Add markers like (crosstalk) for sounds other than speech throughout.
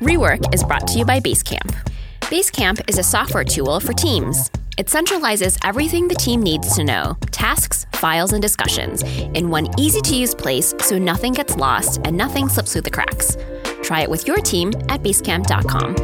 Rework is brought to you by Basecamp. Basecamp is a software tool for teams. It centralizes everything the team needs to know tasks, files, and discussions in one easy to use place so nothing gets lost and nothing slips through the cracks. Try it with your team at basecamp.com.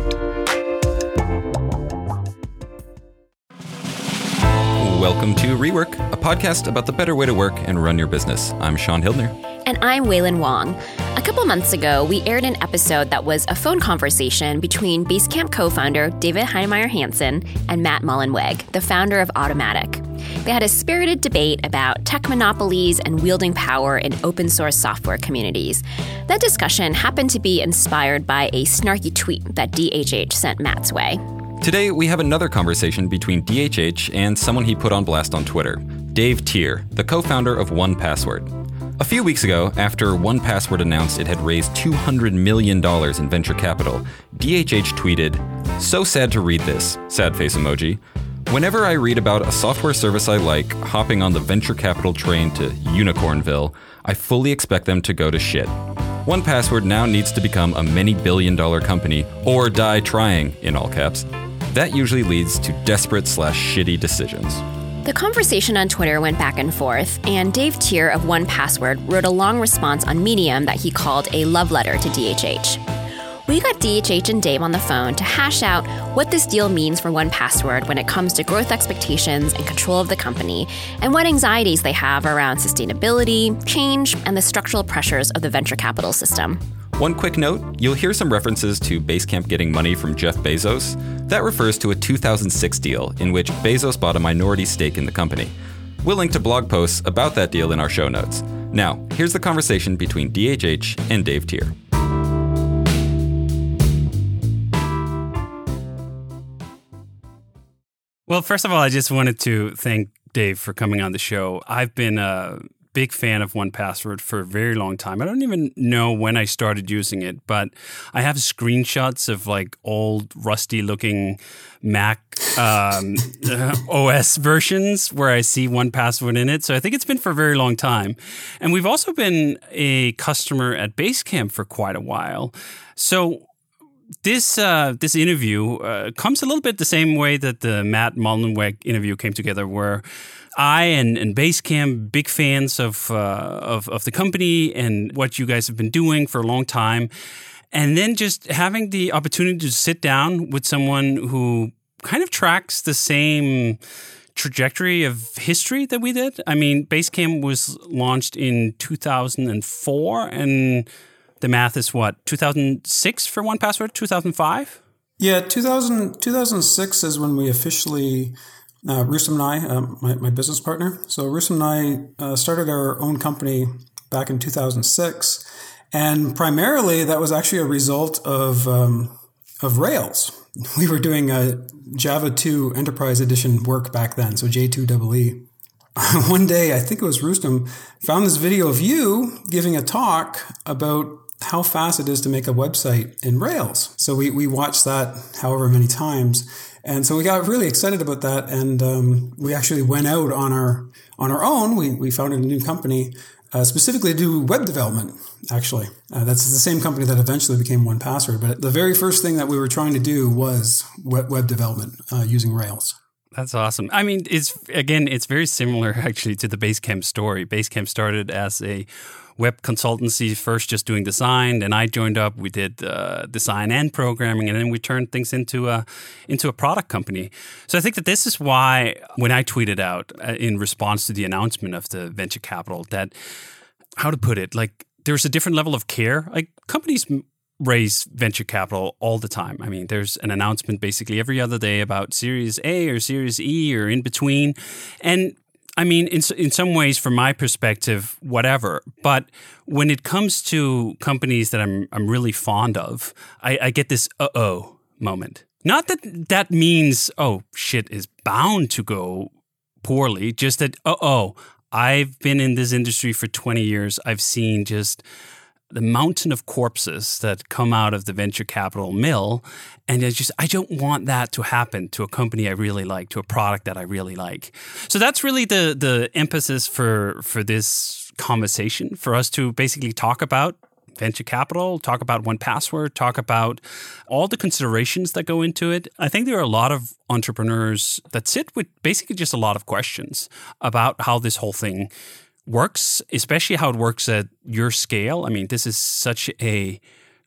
Welcome to Rework, a podcast about the better way to work and run your business. I'm Shaun Hildner. And I'm Wailin Wong. A couple months ago, we aired an episode that was a phone conversation between Basecamp co founder David Heinemeier Hansson and Matt Mullenweg, the founder of Automattic. They had a spirited debate about tech monopolies and wielding power in open source software communities. That discussion happened to be inspired by a snarky tweet that DHH sent Matt's way. Today, we have another conversation between DHH and someone he put on blast on Twitter, Dave Teare, the co founder of 1Password. A few weeks ago, after 1Password announced it had raised $200 million in venture capital, DHH tweeted, So sad to read this, sad face emoji. Whenever I read about a software service I like hopping on the venture capital train to Unicornville, I fully expect them to go to shit. 1Password now needs to become a many billion dollar company or die trying, in all caps. That usually leads to desperate slash shitty decisions. The conversation on Twitter went back and forth, and Dave Teare of 1Password wrote a long response on Medium that he called a love letter to DHH. We got DHH and Dave on the phone to hash out what this deal means for 1Password when it comes to growth expectations and control of the company, and what anxieties they have around sustainability, change, and the structural pressures of the venture capital system. One quick note you'll hear some references to Basecamp getting money from Jeff Bezos. That refers to a 2006 deal in which Bezos bought a minority stake in the company. We'll link to blog posts about that deal in our show notes. Now, here's the conversation between DHH and Dave Teare. Well, first of all, I just wanted to thank Dave for coming on the show. I've been a big fan of 1Password for a very long time. I don't even know when I started using it, but I have screenshots of like old rusty looking Mac um, (laughs) OS versions where I see 1Password in it. So I think it's been for a very long time. And we've also been a customer at Basecamp for quite a while. So this uh, this interview uh, comes a little bit the same way that the Matt Mullenweg interview came together, where I and, and Basecamp big fans of, uh, of of the company and what you guys have been doing for a long time, and then just having the opportunity to sit down with someone who kind of tracks the same trajectory of history that we did. I mean, Basecamp was launched in 2004 and the math is what 2006 for 1Password 2005 yeah 2000, 2006 is when we officially uh, and I, uh, my, my, business partner. So Roustem and I uh, started our own company back in 2006, and primarily that was actually a result of um, of Rails. (laughs) We were doing a Java 2 Enterprise Edition work back then, so J2EE. (laughs) One day, I think it was Roustem, found this video of you giving a talk about how fast it is to make a website in Rails. So we, we watched that however many times. And so we got really excited about that. And um, we actually went out on our, on our own. We, we founded a new company uh, specifically to do web development, actually. Uh, that's the same company that eventually became 1Password. But the very first thing that we were trying to do was web, web development uh, using Rails. That's awesome. I mean, it's again, it's very similar (laughs) actually to the Basecamp story. Basecamp started as a web consultancy, first just doing design. Then I joined up. We did uh, design and programming, and then we turned things into a into a product company. So I think that this is why when I tweeted out uh, in response to the announcement of the venture capital that how to put it, like there's a different level of care. Like companies raise venture capital all the time. I mean, there's an announcement basically every other day about Series A or Series E or in between. And I mean, in in some ways, from my perspective, whatever. But when it comes to companies that I'm I'm really fond of, I, I get this uh oh moment. Not that that means oh shit is bound to go poorly. Just that uh oh, I've been in this industry for 20 years. I've seen just the mountain of corpses that come out of the venture capital mill and I just I don't want that to happen to a company I really like to a product that I really like so that's really the the emphasis for for this conversation for us to basically talk about venture capital, talk about one password, talk about all the considerations that go into it. I think there are a lot of entrepreneurs that sit with basically just a lot of questions about how this whole thing works, especially how it works at your scale. I mean, this is such a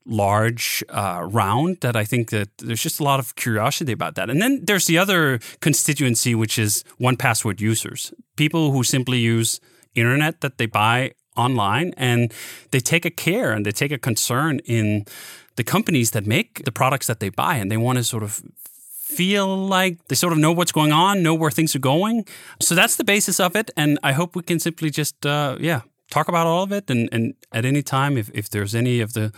large uh, round that I think that there's just a lot of curiosity about that. And then there's the other constituency, which is one password users, people who simply use internet that they buy online and they take a care and they take a concern in the companies that make the products that they buy and they want to sort of feel like they sort of know what's going on, know where things are going. So that's the basis of it. And I hope we can simply just, uh, yeah, talk about all of it. And, and at any time, if, if there's any of the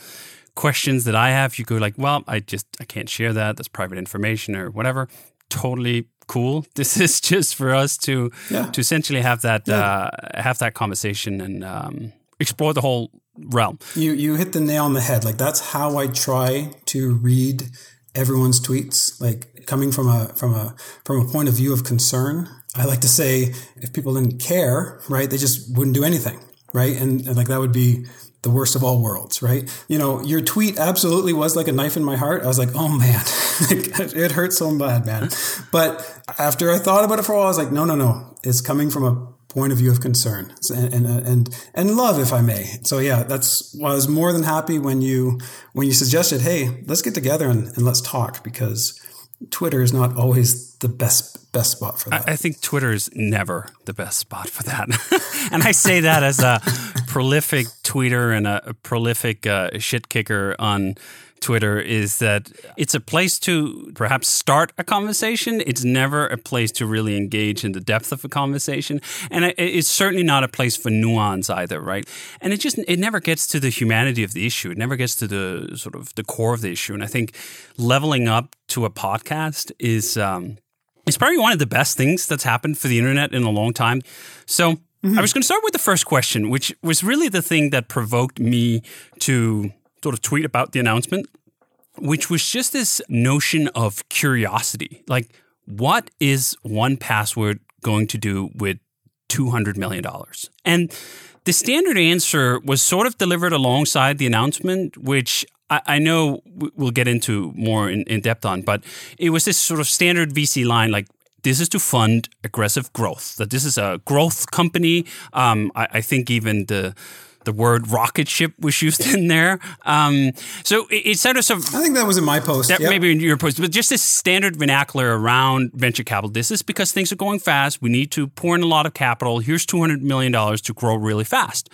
questions that I have, you go like, well, I just, I can't share that. That's private information or whatever. Totally cool. (laughs) This is just for us to, yeah. to essentially have that, yeah. uh, have that conversation and, um, explore the whole realm. You, you hit the nail on the head. Like that's how I try to read everyone's tweets, like coming from a from a from a point of view of concern. I like to say if people didn't care, right, they just wouldn't do anything, right? And, and like that would be the worst of all worlds, right? You know, your tweet absolutely was like a knife in my heart. I was like, oh man, (laughs) (laughs) it hurts so bad, man. But after I thought about it for a while, I was like, no, no, no. It's coming from a point of view of concern and, and, and, and love, if I may. So yeah, that's, I was more than happy when you, when you suggested, Hey, let's get together and, and let's talk because Twitter is not always the best, best spot for that. I, I think Twitter is never the best spot for that. (laughs) and I say that as a (laughs) prolific tweeter and a, a prolific uh, shit kicker on Twitter is that it's a place to perhaps start a conversation. It's never a place to really engage in the depth of a conversation. And it's certainly not a place for nuance either, right? And it just, it never gets to the humanity of the issue. It never gets to the sort of the core of the issue. And I think leveling up to a podcast is, um, it's probably one of the best things that's happened for the internet in a long time. So mm-hmm. I was going to start with the first question, which was really the thing that provoked me to sort of tweet about the announcement, which was just this notion of curiosity. Like, what is one password going to do with $200 million? And the standard answer was sort of delivered alongside the announcement, which I, know we'll get into more in, depth on, but it was this sort of standard VC line like, this is to fund aggressive growth. That this is a growth company. Um, I think even the the word rocket ship was used in there. Um, so it, it's sort of some. I think that was in my post. That yep. Maybe in your post, but just this standard vernacular around venture capital. This is because things are going fast. We need to pour in a lot of capital. Here's two hundred million dollars to grow really fast.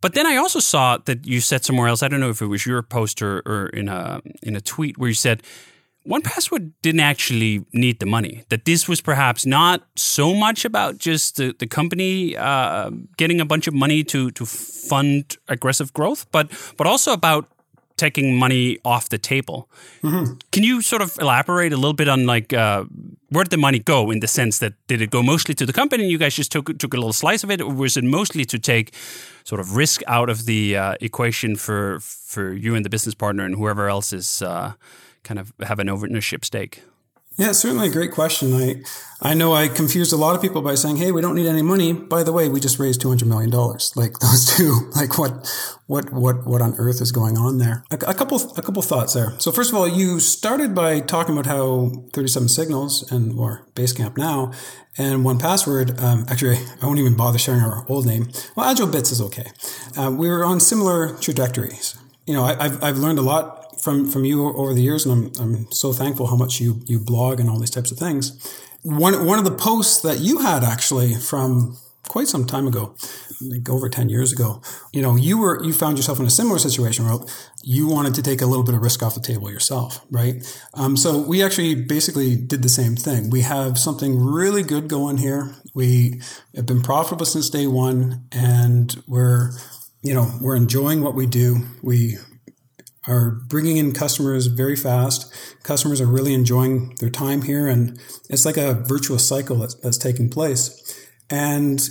But then I also saw that you said somewhere else. I don't know if it was your post or, or in a in a tweet where you said one Password didn't actually need the money. That this was perhaps not so much about just the, the company uh, getting a bunch of money to to fund aggressive growth, but but also about taking money off the table. Mm-hmm. Can you sort of elaborate a little bit on like uh, where did the money go in the sense that did it go mostly to the company and you guys just took took a little slice of it, or was it mostly to take sort of risk out of the uh, equation for for you and the business partner and whoever else is uh, kind of have an ownership stake? Yeah, certainly a great question. I I know I confused a lot of people by saying, "Hey, we don't need any money." By the way, we just raised two hundred million dollars. Like (laughs) those two, like what what what what on earth is going on there? A, a, couple a couple thoughts there. So first of all, you started by talking about how thirty seven signals and or Basecamp now and one password. Um, actually, I won't even bother sharing our old name. Well, Agile Bits is okay. Uh, we were on similar trajectories. You know, I, I've I've learned a lot from from you over the years, and I'm I'm so thankful how much you you blog and all these types of things. One one of the posts that you had actually from quite some time ago, like over 10 years ago, you know, you were, you found yourself in a similar situation where you wanted to take a little bit of risk off the table yourself, right? Um, so we actually basically did the same thing. We have something really good going here. We have been profitable since day one and we're, you know, we're enjoying what we do. We are bringing in customers very fast. Customers are really enjoying their time here, and it's like a virtuous cycle that's, that's taking place. And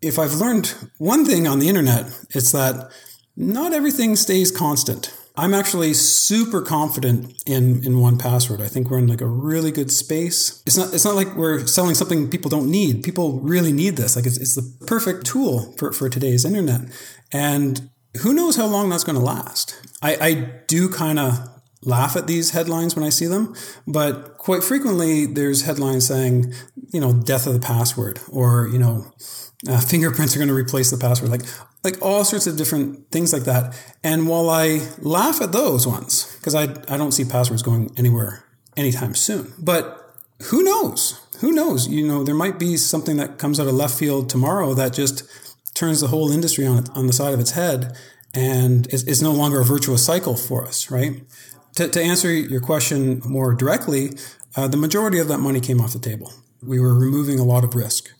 if I've learned one thing on the internet, it's that not everything stays constant. I'm actually super confident in, in one password. I think we're in like a really good space. It's not, it's not like we're selling something people don't need. People really need this. Like it's, it's the perfect tool for, for today's internet. And who knows how long that's going to last? I, I do kind of laugh at these headlines when I see them, but quite frequently there's headlines saying, you know, death of the password or, you know, uh, fingerprints are going to replace the password, like, like all sorts of different things like that. And while I laugh at those ones, because I, I don't see passwords going anywhere anytime soon, but who knows? Who knows? You know, there might be something that comes out of left field tomorrow that just turns the whole industry on, on the side of its head and it's, is no longer a virtuous cycle for us, right? To, to answer your question more directly, uh, the majority of that money came off the table. We were removing a lot of risk.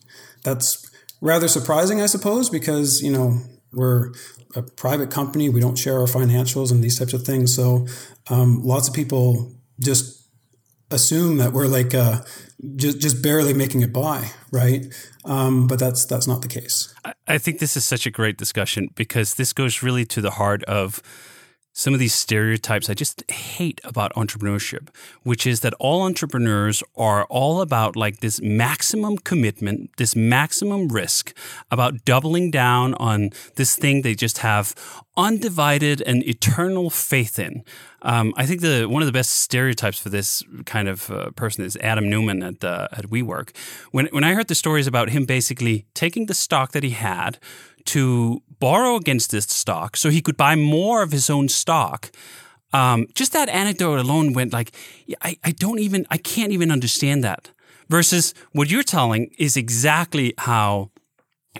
That's rather surprising, I suppose, because, you know, we're a private company. We don't share our financials and these types of things. So um, lots of people just assume that we're like uh, just just barely making it by, right? Um, but that's that's not the case. I think this is such a great discussion because this goes really to the heart of some of these stereotypes I just hate about entrepreneurship, which is that all entrepreneurs are all about like this maximum commitment, this maximum risk, about doubling down on this thing they just have undivided and eternal faith in. Um, I think the one of the best stereotypes for this kind of uh, person is Adam Neumann at uh, at WeWork. When when I heard the stories about him basically taking the stock that he had to borrow against this stock so he could buy more of his own stock. Um, just that anecdote alone went like, I, I don't even, I can't even understand that. Versus what you're telling is exactly how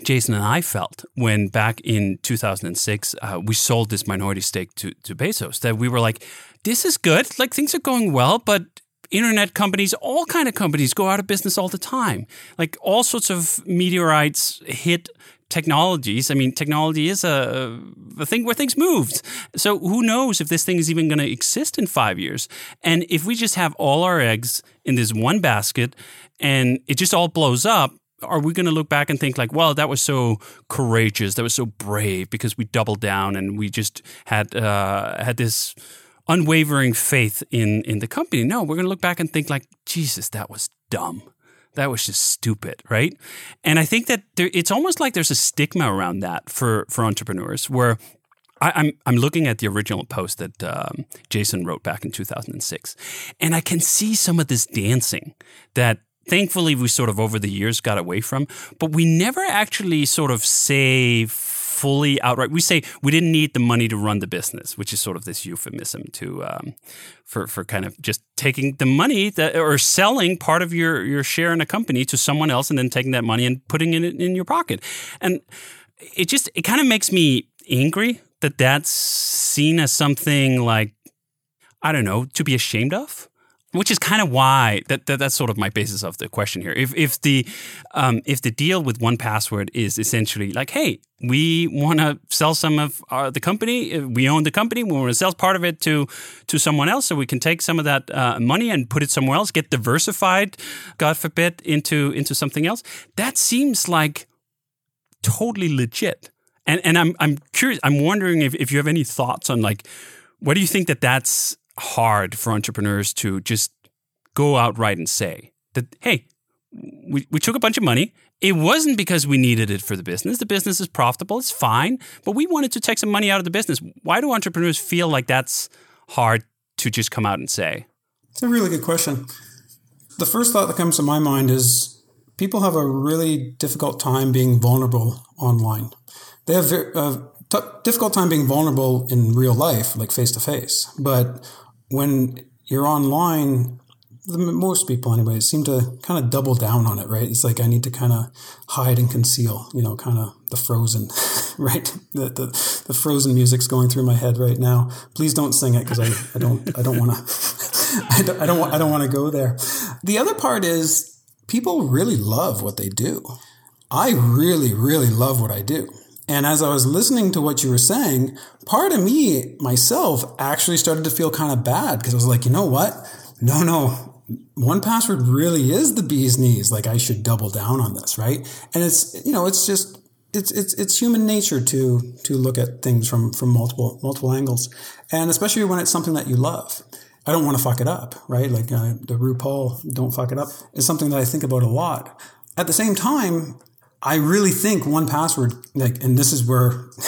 Jason and I felt when back in 2006 uh, we sold this minority stake to, to Bezos. That we were like, this is good, like things are going well, but internet companies, all kind of companies go out of business all the time. Like all sorts of meteorites hit technologies. I mean, technology is a, a thing where things moved. So who knows if this thing is even going to exist in five years? And if we just have all our eggs in this one basket and it just all blows up, are we going to look back and think like, well, that was so courageous, that was so brave because we doubled down and we just had uh, had this unwavering faith in in the company? No, we're going to look back and think like, Jesus, that was dumb that was just stupid, right? And I think that there, it's almost like there's a stigma around that for for entrepreneurs where. I, am I'm, I'm looking at the original post that um, Jason wrote back in 2006, and I can see some of this dancing that thankfully we sort of over the years got away from, but we never actually sort of say fully outright. We say we didn't need the money to run the business, which is sort of this euphemism to um, for for kind of just taking the money that, or selling part of your your share in a company to someone else, and then taking that money and putting it in your pocket. And it just it kind of makes me angry that that's seen as something like I don't know to be ashamed of which is kind of why that, that, that's sort of my basis of the question here. If if the um, if the deal with one password is essentially like, hey, we want to sell some of our, the company, uh, we own the company, we want to sell part of it to to someone else, so we can take some of that uh, money and put it somewhere else, get diversified, God forbid, into into something else. That seems like totally legit. And and I'm I'm curious. I'm wondering if, if you have any thoughts on like, what do you think that that's hard for entrepreneurs to just go outright and say that, hey, we, we took a bunch of money. It wasn't because we needed it for the business. The business is profitable, it's fine, but we wanted to take some money out of the business. Why do entrepreneurs feel like that's hard to just come out and say? It's a really good question. The first thought that comes to my mind is people have a really difficult time being vulnerable online. They have a uh, difficult time being vulnerable in real life, like face to face. But when you're online, the, most people anyway seem to kind of double down on it, right? It's like I need to kind of hide and conceal, you know, kind of the frozen, (laughs) right? The, the, the frozen music's going through my head right now. Please don't sing it because I, I don't I don't want to (laughs) I don't I don't, I don't want to go there. The other part is people really love what they do. I really really love what I do. And as I was listening to what you were saying, part of me, myself, actually started to feel kind of bad because I was like, you know what? No, no. One password really is the bee's knees. Like I should double down on this, right? And it's, you know, it's just, it's, it's, it's human nature to, to look at things from, from multiple, multiple angles. And especially when it's something that you love. I don't want to fuck it up, right? Like uh, the RuPaul, don't fuck it up is something that I think about a lot. At the same time, I really think one password, like, and this is where (laughs)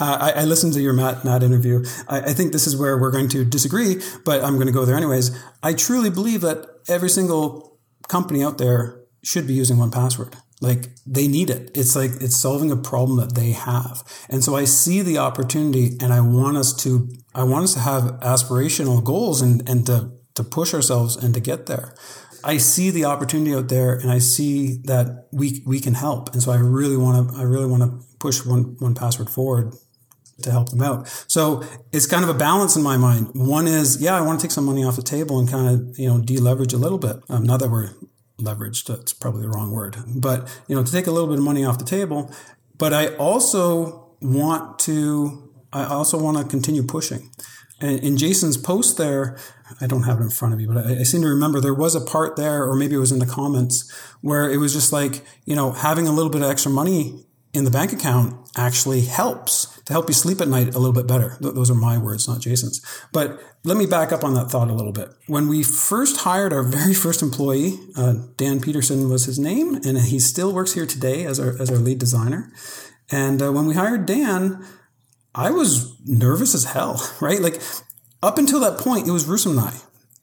I, I, listened to your Matt Matt interview. I, I, think this is where we're going to disagree, but I'm going to go there anyways. I truly believe that every single company out there should be using one password. Like they need it. It's like it's solving a problem that they have. And so I see the opportunity and I want us to I want us to have aspirational goals and, and to, to push ourselves and to get there. I see the opportunity out there and I see that we we can help. And so I really want to I really want to push one one password forward to help them out. So it's kind of a balance in my mind. One is, yeah, I want to take some money off the table and kind of, you know, deleverage a little bit. Um, not that we're leveraged, that's probably the wrong word, but, you know, to take a little bit of money off the table. But I also want to, I also want to continue pushing. And in Jason's post there, I don't have it in front of me, but I, I, seem to remember there was a part there, or maybe it was in the comments, where it was just like, you know, having a little bit of extra money in the bank account actually helps to help you sleep at night a little bit better. Th- those are my words, not Jason's. But let me back up on that thought a little bit. When we first hired our very first employee, uh, Dan Peterson was his name, and he still works here today as our, as our lead designer. And uh, when we hired Dan, I was nervous as hell, (laughs) right? Like up until that point, it was Roustem and I,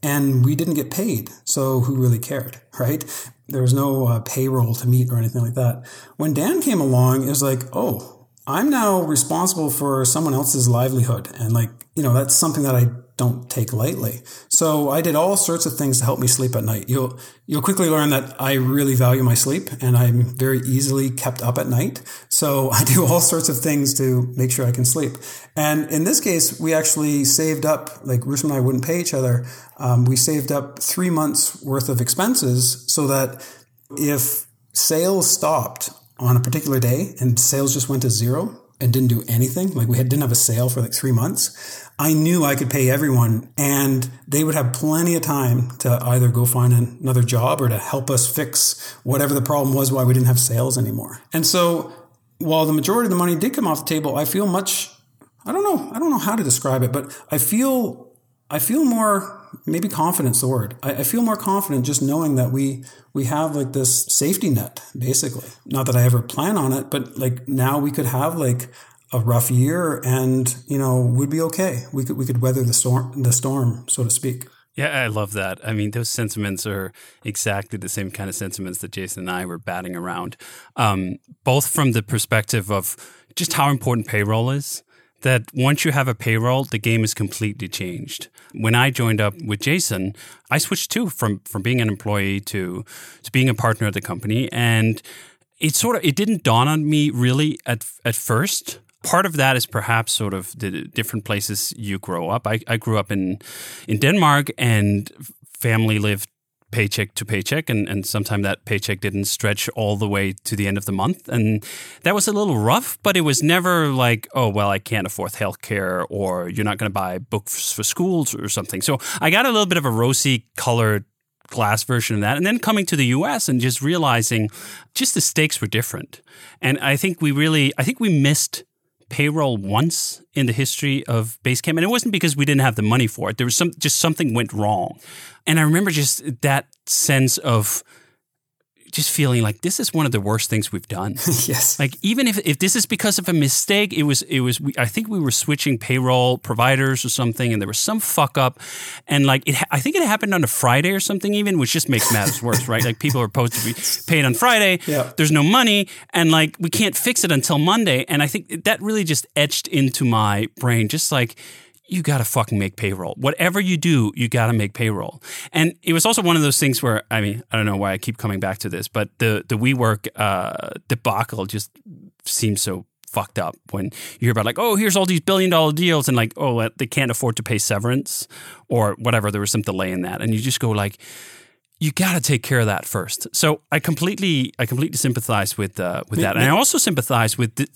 and we didn't get paid. So who really cared, (laughs) right? There was no uh, payroll to meet or anything like that. When Dan came along, it was like, oh, I'm now responsible for someone else's livelihood. And like, you know, that's something that I don't take lightly. So I did all sorts of things to help me sleep at night. You'll you'll quickly learn that I really value my sleep and I'm very easily kept up at night. So (laughs) I do all sorts of things to make sure I can sleep. And in this case, we actually saved up, like Roustem and I wouldn't pay each other. Um, we saved up three months worth of expenses so that if sales stopped on a particular day and sales just went to zero and didn't do anything, like we had, didn't have a sale for like three months, I knew I could pay everyone and they would have plenty of time to either go find another job or to help us fix whatever the problem was why we didn't have sales anymore. And so while the majority of the money did come off the table, I feel much, I don't know, I don't know how to describe it, but I feel, I feel more, maybe confidence the word. I, I feel more confident just knowing that we, we have like this safety net, basically. Not that I ever plan on it, but like now we could have like a rough year and you know we'd be okay we could we could weather the storm the storm so to speak yeah i love that i mean those sentiments are exactly the same kind of sentiments that jason and i were batting around um, both from the perspective of just how important payroll is that once you have a payroll the game is completely changed. When i joined up with jason i switched too from from being an employee to to being a partner at the company. And it sort of it didn't dawn on me really at at first. Part of that is perhaps sort of the different places you grow up. I, I grew up in in Denmark, and family lived paycheck to paycheck and, and sometimes that paycheck didn't stretch all the way to the end of the month. And that was a little rough but it was never like oh well i can't afford healthcare or you're not going to buy books for schools or something. So i got a little bit of a rosy colored glass version of that. And then coming to the us and just realizing just the stakes were different. And i think we really i think we missed payroll once in the history of Basecamp, and it wasn't because we didn't have the money for it. There was some just something went wrong, and I remember just that sense of just feeling like this is one of the worst things we've done. (laughs) yes. Like even if, if this is because of a mistake, it was it was we, I think we were switching payroll providers or something, and there was some fuck up, and like it I think it happened on a Friday or something even, which just makes matters worse, right? Like people are supposed to be paid on Friday. (laughs) Yeah. There's no money, and like we can't fix it until Monday, and I think that really just etched into my brain, just like you got to fucking make payroll. Whatever you do, you got to make payroll. And it was also one of those things where, I mean, I don't know why I keep coming back to this, but the, the WeWork uh, debacle just seems so fucked up when you hear about like, oh, here's all these billion dollar deals and like, oh, they can't afford to pay severance or whatever. There was some delay in that. And you just go like, you got to take care of that first. So I completely, I completely sympathize with, uh, with that. And I also sympathize with, the,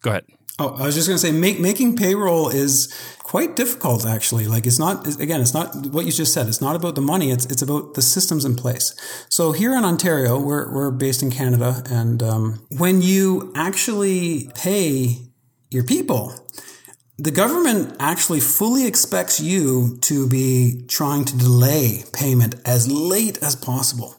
go ahead. Oh, I was just going to say, make, making payroll is quite difficult, actually. Like, it's not, again, it's not what you just said. It's not about the money. It's, it's about the systems in place. So here in Ontario, we're, we're based in Canada. And, um, when you actually pay your people, the government actually fully expects you to be trying to delay payment as late as possible.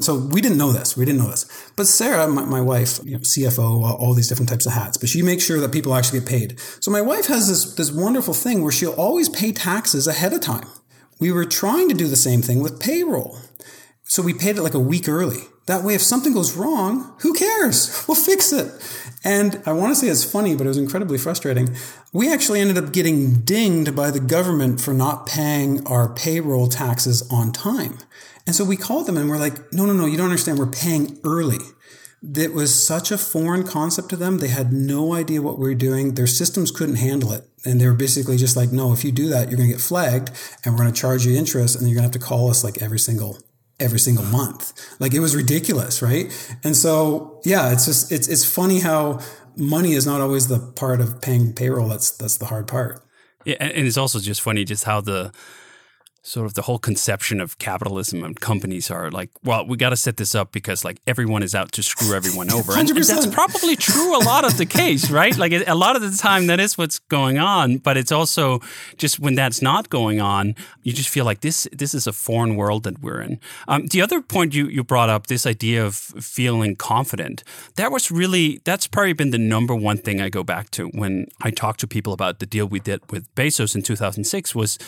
So we didn't know this. We didn't know this. But Sarah, my, my wife, you know, CFO, all these different types of hats, but she makes sure that people actually get paid. So my wife has this, this wonderful thing where she'll always pay taxes ahead of time. We were trying to do the same thing with payroll. So we paid it like a week early. That way, if something goes wrong, who cares? (laughs) We'll fix it. And I want to say it's funny, but it was incredibly frustrating. We actually ended up getting dinged by the government for not paying our payroll taxes on time. And so we called them and we're like, no, no, no, you don't understand. We're paying early. That was such a foreign concept to them. They had no idea what we were doing. Their systems couldn't handle it. And they were basically just like, no, if you do that, you're going to get flagged and we're going to charge you interest and you're going to have to call us like every single every single month. Like it was ridiculous, right? And so, yeah, it's just it's it's funny how money is not always the part of paying payroll. That's that's the hard part. Yeah, and it's also just funny just how the sort of the whole conception of capitalism and companies are like, well, we got to set this up because like everyone is out to screw everyone (laughs) over. And, and, that's probably true a lot of the case, right? Like a lot of the time that is what's going on, but it's also just when that's not going on, you just feel like this this is a foreign world that we're in. Um, the other point you you brought up, this idea of feeling confident, that was really that's probably been the number one thing I go back to when I talk to people about the deal we did with Bezos in 2006 was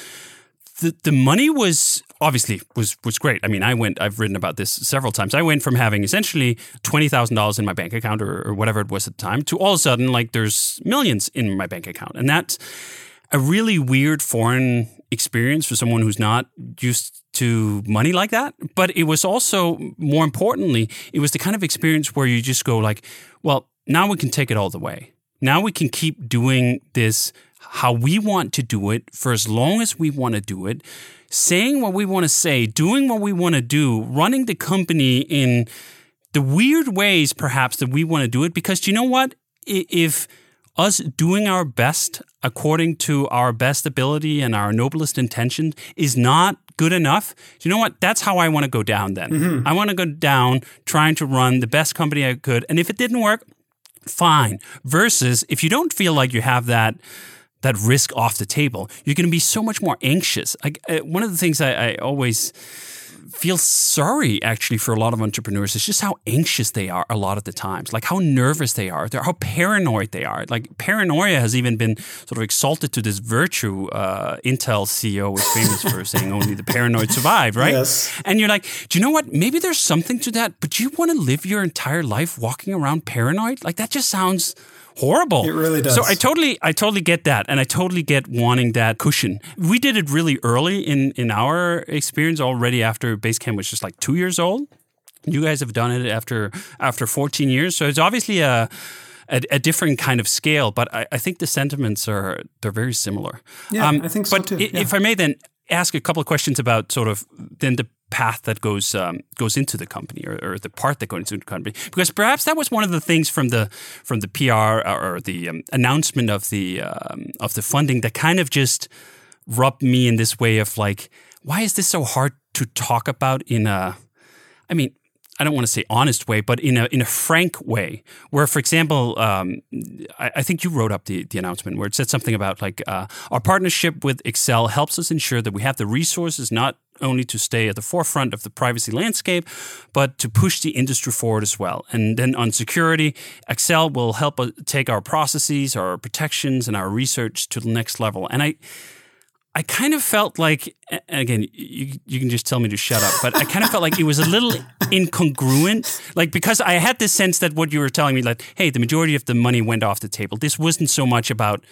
the the money was obviously was was great. I mean, I went. I've written about this several times. I went from having essentially twenty thousand dollars in my bank account or, or, whatever it was at the time to all of a sudden like there's millions in my bank account, and that's a really weird foreign experience for someone who's not used to money like that. But it was also more importantly, it was the kind of experience where you just go like, well, now we can take it all the way. Now we can keep doing this how we want to do it for as long as we want to do it, saying what we want to say, doing what we want to do, running the company in the weird ways perhaps that we want to do it. Because you know what? If us doing our best according to our best ability and our noblest intention is not good enough, you know what? That's how I want to go down then. Mm-hmm. I want to go down trying to run the best company I could. And if it didn't work, fine. Versus if you don't feel like you have that that risk off the table, you're going to be so much more anxious. I, uh, one of the things I, I always feel sorry actually for a lot of entrepreneurs is just how anxious they are a lot of the times, like how nervous they are, how paranoid they are. Like paranoia has even been sort of exalted to this virtue. Uh, Intel CEO was famous for saying only the paranoid survive, right? Yes. And you're like, do you know what? Maybe there's something to that, but do you want to live your entire life walking around paranoid? Like that just sounds horrible. It really does. So I totally, I totally get that, and I totally get wanting that cushion. We did it really early in in our experience already after Basecamp was just like two years old. You guys have done it after after 14 years, so it's obviously a a, a, different kind of scale, but I, I, think the sentiments are they're very similar. Yeah, um, I think so but too. Yeah. if I may then ask a couple of questions about sort of then the path that goes um, goes into the company or, or, the part that goes into the company because perhaps that was one of the things from the from the PR or the um, announcement of the um, of the funding that kind of just rubbed me in this way of like why is this so hard to talk about in a I mean I don't want to say honest way, but in a in a frank way. Where, for example, um, I, I, think you wrote up the, the announcement where it said something about like uh, our partnership with Accel helps us ensure that we have the resources not only to stay at the forefront of the privacy landscape, but to push the industry forward as well. And then on security, Accel will help take our processes, our protections, and our research to the next level. And I I kind of felt like, again, you, you can just tell me to shut up, but I kind of felt like it was a little incongruent. Like, because I had this sense that what you were telling me, like, hey, the majority of the money went off the table. This wasn't so much about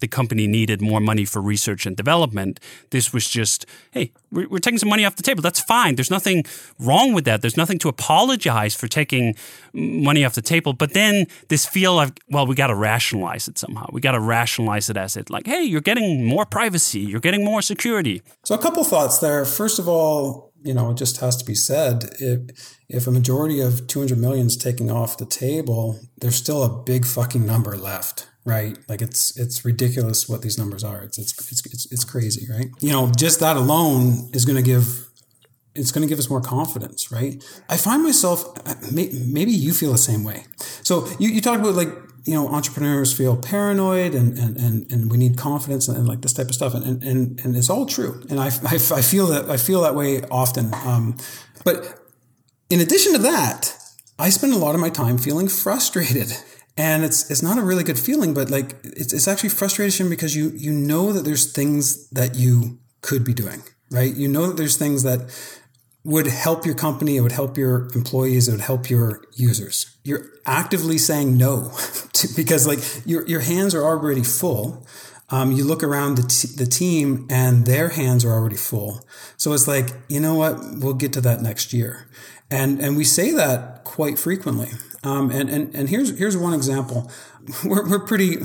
the company needed more money for research and development. This was just, hey, we're, we're, taking some money off the table. That's fine. There's nothing wrong with that. There's nothing to apologize for taking money off the table. But then this feel of, well, we got to rationalize it somehow. We got to rationalize it as it like, hey, you're getting more privacy. You're getting more security. So a couple thoughts there. First of all, you know, it just has to be said. If, if a majority of 200 million is taking off the table, there's still a big fucking number left right? Like it's it's ridiculous what these numbers are. It's it's it's it's, crazy, right? You know, just that alone is going to give it's going to give us more confidence, right? I find myself maybe you feel the same way. So you you talk about like you know entrepreneurs feel paranoid and and and, and we need confidence and, and like this type of stuff and and and it's all true and I, I, I feel that I feel that way often. Um, but in addition to that, I spend a lot of my time feeling frustrated. And it's it's not a really good feeling, but like it's, it's actually frustration because you you know that there's things that you could be doing, right? You know that there's things that would help your company, it would help your employees, it would help your users. You're actively saying no (laughs) to, because like your, your hands are already full. Um, you look around the, t- the team and their hands are already full. So it's like, you know what? We'll get to that next year. And, and we say that quite frequently. Um, and, and, and here's, here's one example. (laughs) We're, we're pretty,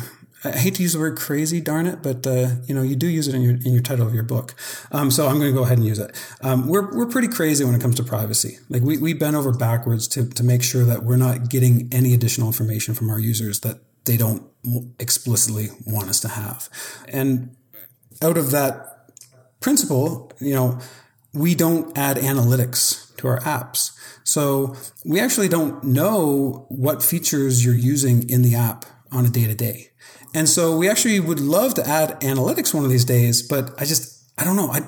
I hate to use the word crazy, darn it, but uh, you know you do use it in your in your title of your book. Um, so I'm going to go ahead and use it. Um, we're we're pretty crazy when it comes to privacy. Like we we bend over backwards to to make sure that we're not getting any additional information from our users that they don't explicitly want us to have. And out of that principle, you know, we don't add analytics to our apps. So we actually don't know what features you're using in the app on a day to day. And so we actually would love to add analytics one of these days, but I just, I don't know. I,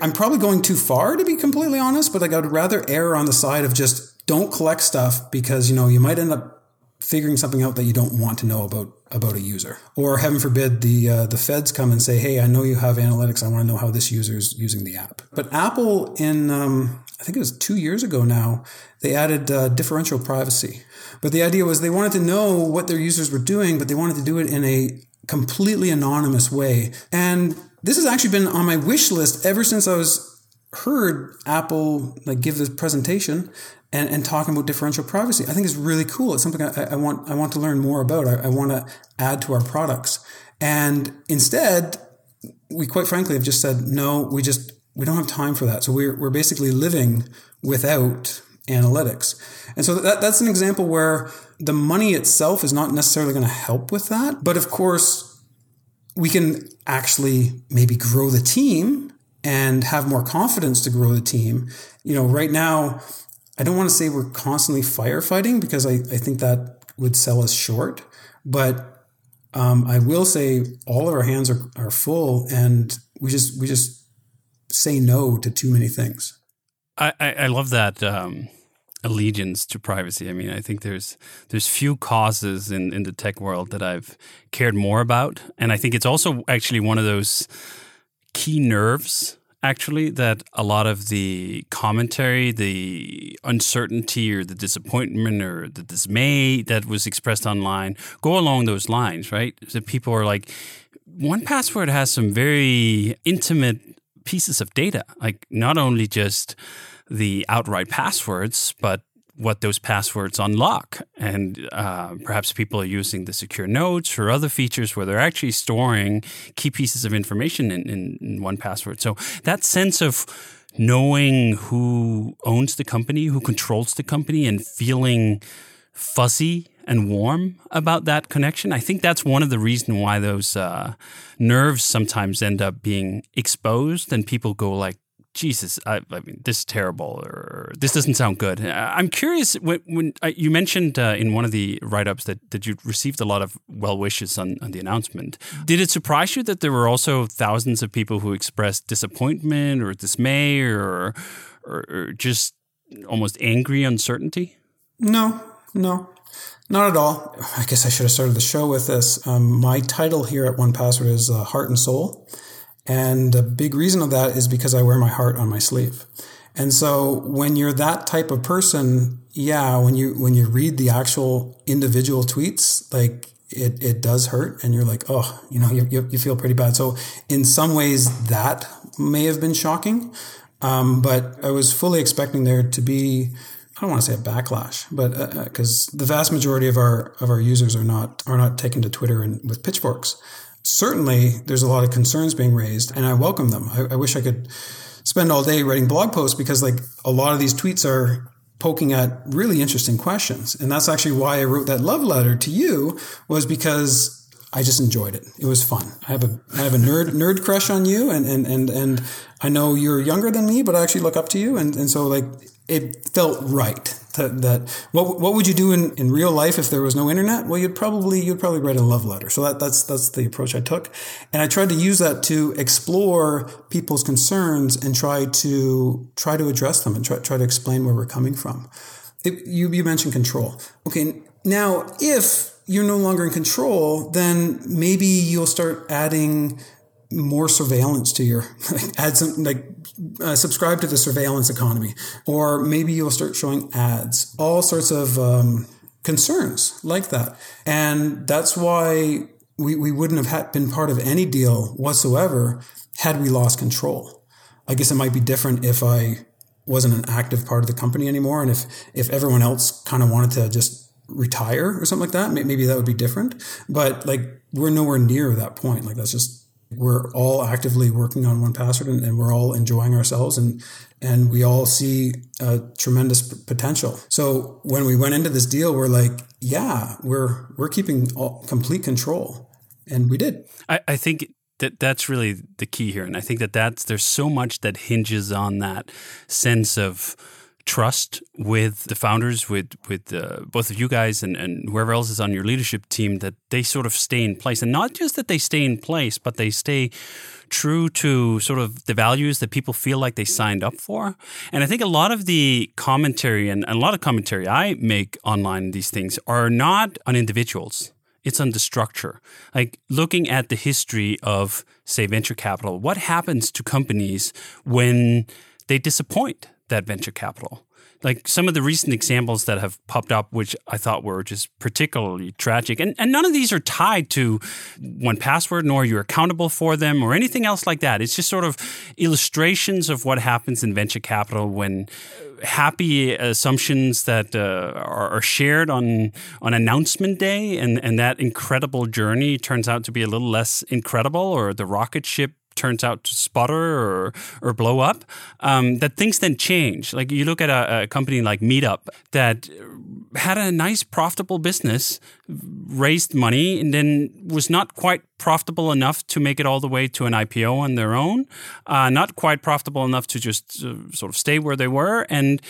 I'm probably going too far to be completely honest, but like I would rather err on the side of just don't collect stuff because, you know, you might end up figuring something out that you don't want to know about about a user or heaven forbid the uh, the feds come and say hey i know you have analytics i want to know how this user is using the app but apple in um, i think it was two years ago now they added uh, differential privacy but the idea was they wanted to know what their users were doing, but they wanted to do it in a completely anonymous way. And this has actually been on my wish list ever since I was heard Apple like give this presentation and, and talking about differential privacy. I think it's really cool. It's something I, I want I want to learn more about. I, I want to add to our products. And instead, we quite frankly have just said no. We just we don't have time for that. So we're we're basically living without analytics. And so that, that's an example where the money itself is not necessarily going to help with that. But of course, we can actually maybe grow the team and have more confidence to grow the team. You know, right now, I don't want to say we're constantly firefighting because I, I think that would sell us short. But um, I will say all of our hands are, are full and we just we just say no to too many things. I, I love that um, allegiance to privacy. I mean, I think there's there's few causes in, in the tech world that I've cared more about, and I think it's also actually one of those key nerves actually that a lot of the commentary, the uncertainty or the disappointment or the dismay that was expressed online go along those lines, right? So people are like, one password has some very intimate pieces of data, like not only just the outright passwords, but what those passwords unlock. And uh, perhaps people are using the secure notes or other features where they're actually storing key pieces of information in, in, in one password. So that sense of knowing who owns the company, who controls the company, and feeling fuzzy and warm about that connection. I think that's one of the reasons why those uh, nerves sometimes end up being exposed, and people go like, Jesus, I, I, mean, this is terrible, or this doesn't sound good. I'm curious when, when uh, you mentioned uh, in one of the write ups that, that you received a lot of well wishes on, on the announcement. Did it surprise you that there were also thousands of people who expressed disappointment or dismay or, or, or just almost angry uncertainty? No, no, not at all. I guess I should have started the show with this. Um, my title here at One Password is uh, Heart and Soul. And a big reason of that is because I wear my heart on my sleeve. And so when you're that type of person, yeah, when you when you read the actual individual tweets, like it, it does hurt and you're like, oh, you know, you, you, feel pretty bad. So in some ways that may have been shocking. Um, but I was fully expecting there to be, I don't want to say a backlash, but because uh, uh the vast majority of our of our users are not are not taken to Twitter and with pitchforks certainly there's a lot of concerns being raised, and I welcome them. I, I wish I could spend all day writing blog posts because like a lot of these tweets are poking at really interesting questions. And that's actually why I wrote that love letter to you was because I just enjoyed it. It was fun. I have a I have a nerd (laughs) nerd crush on you, and and and and I know you're younger than me, but I actually look up to you, and and so like it felt right that, that what what would you do in, in real life if there was no internet? Well, you'd probably you'd probably write a love letter. So that, that's that's the approach I took, and I tried to use that to explore people's concerns and try to try to address them and try try to explain where we're coming from. It, you you mentioned control. Okay, now if you're no longer in control, then maybe you'll start adding more surveillance to your like, (laughs) add some like uh, subscribe to the surveillance economy. Or maybe you'll start showing ads. All sorts of um, concerns like that. And that's why we, we wouldn't have had, been part of any deal whatsoever had we lost control. I guess it might be different if i wasn't an active part of the company anymore and if if everyone else kind of wanted to just retire or something like that maybe that would be different. But like we're nowhere near that point. Like that's just we're all actively working on 1Password and, and, we're all enjoying ourselves and and we all see a tremendous p- potential. So when we went into this deal we're like yeah we're we're keeping all, complete control. And we did. I, I think that that's really the key here. And i think that that's there's so much that hinges on that sense of trust with the founders, with with uh, both of you guys and, and whoever else is on your leadership team, that they sort of stay in place, and not just that they stay in place, but they stay true to sort of the values that people feel like they signed up for. And I think a lot of the commentary and, and a lot of commentary I make online these things are not on individuals. It's on the structure. Like looking at the history of, say, venture capital, what happens to companies when they disappoint? That venture capital. Like some of the recent examples that have popped up, which I thought were just particularly tragic. And, and none of these are tied to 1Password, nor you're accountable for them or anything else like that. It's just sort of illustrations of what happens in venture capital when happy assumptions that uh, are, are, shared on on announcement day, and and that incredible journey turns out to be a little less incredible, or the rocket ship turns out to sputter or, or blow up, um, that things then change. Like you look at a, a, company like Meetup that had a nice profitable business, raised money, and then was not quite profitable enough to make it all the way to an IPO on their own, uh, not quite profitable enough to just uh, sort of stay where they were, and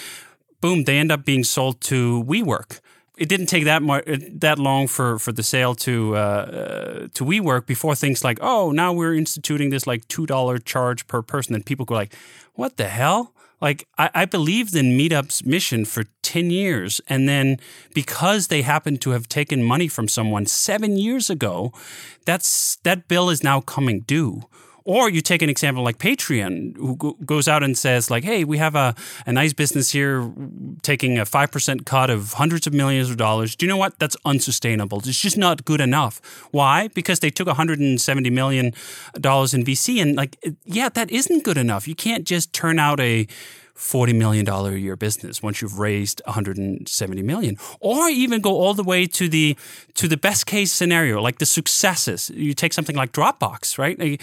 boom, they end up being sold to WeWork it didn't take that much that long for for the sale to uh, uh, to WeWork before things like oh now we're instituting this like two dollar charge per person and people go like what the hell? Like I, I believed in Meetup's mission for ten years and then because they happen to have taken money from someone seven years ago that's that bill is now coming due or you take an example like Patreon, who goes out and says, like, hey, we have a, a nice business here taking a 5% cut of hundreds of millions of dollars. Do you know what? That's unsustainable. It's just not good enough. Why? Because they took $170 million in VC. And, like, yeah, that isn't good enough. You can't just turn out a $40 million a year business once you've raised 170 million or even go all the way to the to the best case scenario like the successes you take something like dropbox right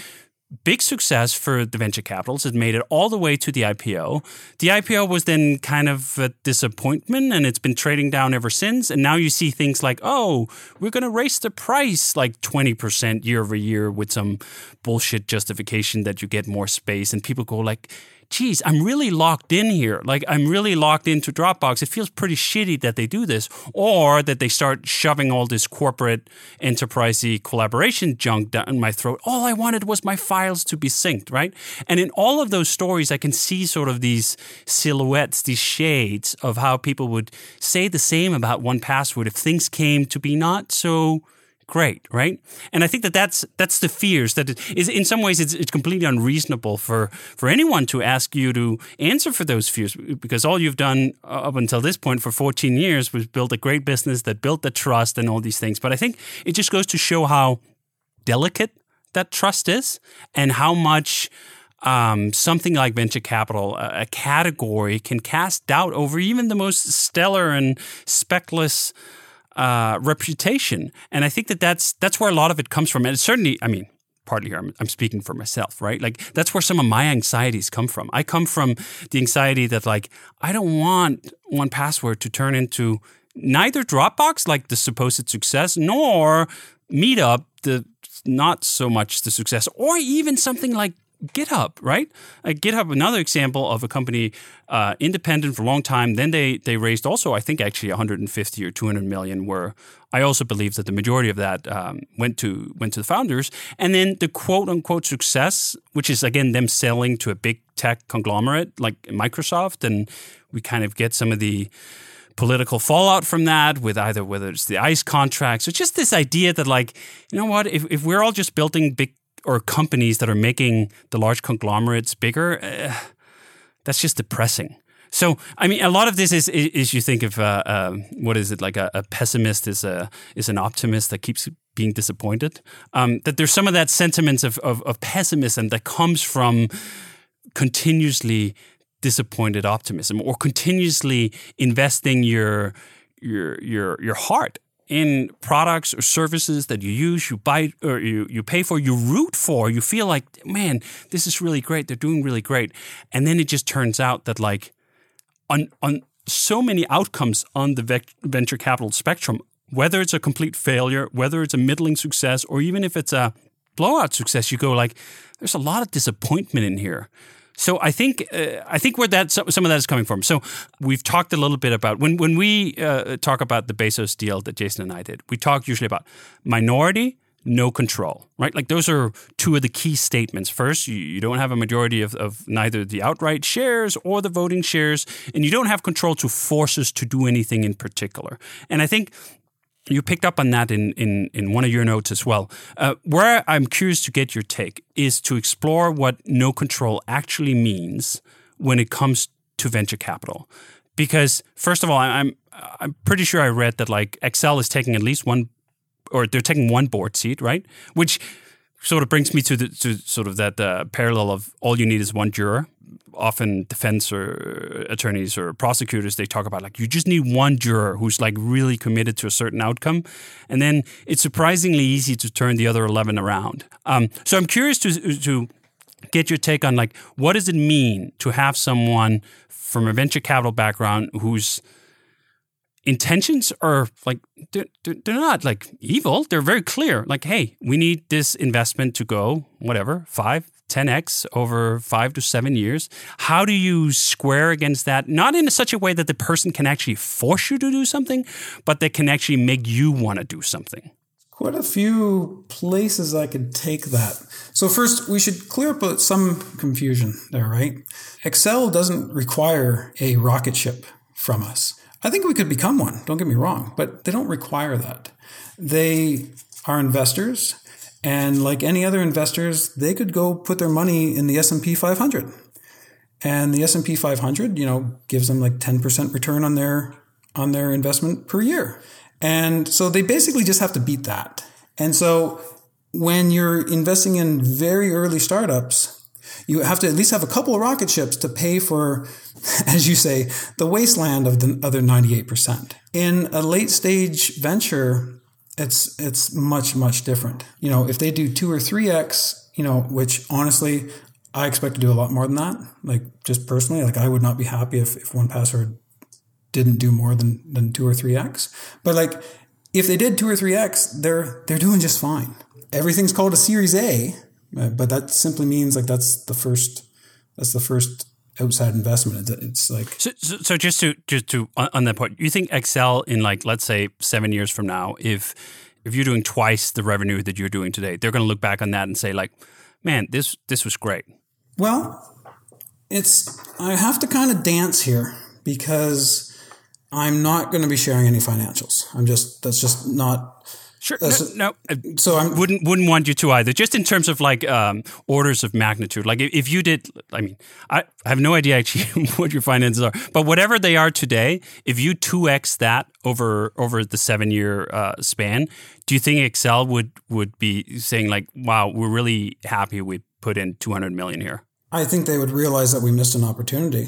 big success for the venture capitals. It made it all the way to the IPO. The IPO was then kind of a disappointment and it's been trading down ever since. And now you see things like, oh, we're going to raise the price like 20% year over year with some bullshit justification that you get more space. And people go like, geez, I'm really locked in here. Like I'm really locked into Dropbox. It feels pretty shitty that they do this, or that they start shoving all this corporate enterprisey collaboration junk down my throat. All I wanted was my files to be synced, right? And in all of those stories, I can see sort of these silhouettes, these shades of how people would say the same about 1Password if things came to be not so great, right? And I think that that's that's the fears that it is in some ways it's, it's completely unreasonable for for anyone to ask you to answer for those fears because all you've done up until this point for 14 years was build a great business that built the trust and all these things. But I think it just goes to show how delicate that trust is and how much um, something like venture capital, a, a, category, can cast doubt over even the most stellar and speckless uh, reputation. And I think that that's that's where a lot of it comes from. And certainly, I mean, partly here I'm, I'm, speaking for myself, right? Like that's where some of my anxieties come from. I come from the anxiety that like I don't want 1Password to turn into neither Dropbox, like the supposed success, nor Meetup, the not so much the success, or even something like GitHub, right? Like GitHub, another example of a company uh, independent for a long time. Then they they raised also, I think, actually 150 or 200 million. Where I also believe that the majority of that um, went to went to the founders. And then the quote unquote success, which is again them selling to a big tech conglomerate like Microsoft, and we kind of get some of the political fallout from that with either whether it's the ICE contracts or just this idea that like you know what if, if we're all just building big or companies that are making the large conglomerates bigger, uh, that's just depressing. So, I mean, a lot of this is is you think of uh, uh, what is it like a, a, pessimist is a is an optimist that keeps being disappointed. Um, that there's some of that sentiments of, of, of pessimism that comes from continuously disappointed optimism or continuously investing your your your your heart in products or services that you use, you buy or you, you pay for, you root for, you feel like, man, this is really great. They're doing really great. And then it just turns out that like on on so many outcomes on the venture capital spectrum, whether it's a complete failure, whether it's a middling success, or even if it's a blowout success, you go like, there's a lot of disappointment in here. So I think uh, I think where that some of that is coming from. So we've talked a little bit about when when we uh, talk about the Bezos deal that Jason and I did. We talk usually about minority, no control, right? Like those are two of the key statements. First, you, you don't have a majority of, of neither the outright shares or the voting shares, and you don't have control to force us to do anything in particular. And I think you picked up on that in, in, in one of your notes as well. Uh, where I'm curious to get your take is to explore what no control actually means when it comes to venture capital. Because first of all, I'm I'm pretty sure I read that like Accel is taking at least one, or they're taking one board seat, right? Which sort of brings me to the to sort of that uh, parallel of all you need is one juror. Often defense or attorneys or prosecutors they talk about like you just need one juror who's like really committed to a certain outcome. And then it's surprisingly easy to turn the other 11 around. Um, so i'm curious to to get your take on like what does it mean to have someone from a venture capital background whose intentions are like they're, they're not like evil they're very clear like hey we need this investment to go whatever five 10x over five to seven years. How do you square against that? Not in such a way that the person can actually force you to do something, but that can actually make you want to do something. Quite a few places I could take that. So, first, we should clear up uh, some confusion there, right? Accel doesn't require a rocket ship from us. I think we could become one, don't get me wrong, but they don't require that. They are investors and like any other investors, they could go put their money in the S&P 500. And the S&P 500, you know, gives them like 10% return on their on their investment per year. And so they basically just have to beat that. And so when you're investing in very early startups, you have to at least have a couple of rocket ships to pay for, (laughs) as you say, the wasteland of the other 98%. In a late stage venture, it's it's much much different. You know, if they do two or three x, you know, which honestly I expect to do a lot more than that. Like just personally, like I would not be happy if if 1Password didn't do more than than two or three x. But like if they did two or three x, they're they're doing just fine. Everything's called a Series A, Uh, but that simply means like that's the first that's the first outside investment. It's like so, so, so. just to just to on that point, you think Accel in like let's say seven years from now, if if you're doing twice the revenue that you're doing today, they're going to look back on that and say like, man, this this was great. Well, it's I have to kind of dance here because I'm not going to be sharing any financials. I'm just that's just not Sure. No, no, so I wouldn't wouldn't want you to either. Just in terms of like um, orders of magnitude. Like if you did, I mean, I have no idea actually (laughs) what your finances are, but whatever they are today, if you two x that over over the seven year uh, span, do you think Accel would would be saying like, "Wow, we're really happy we put in two hundred million here"? I think they would realize that we missed an opportunity.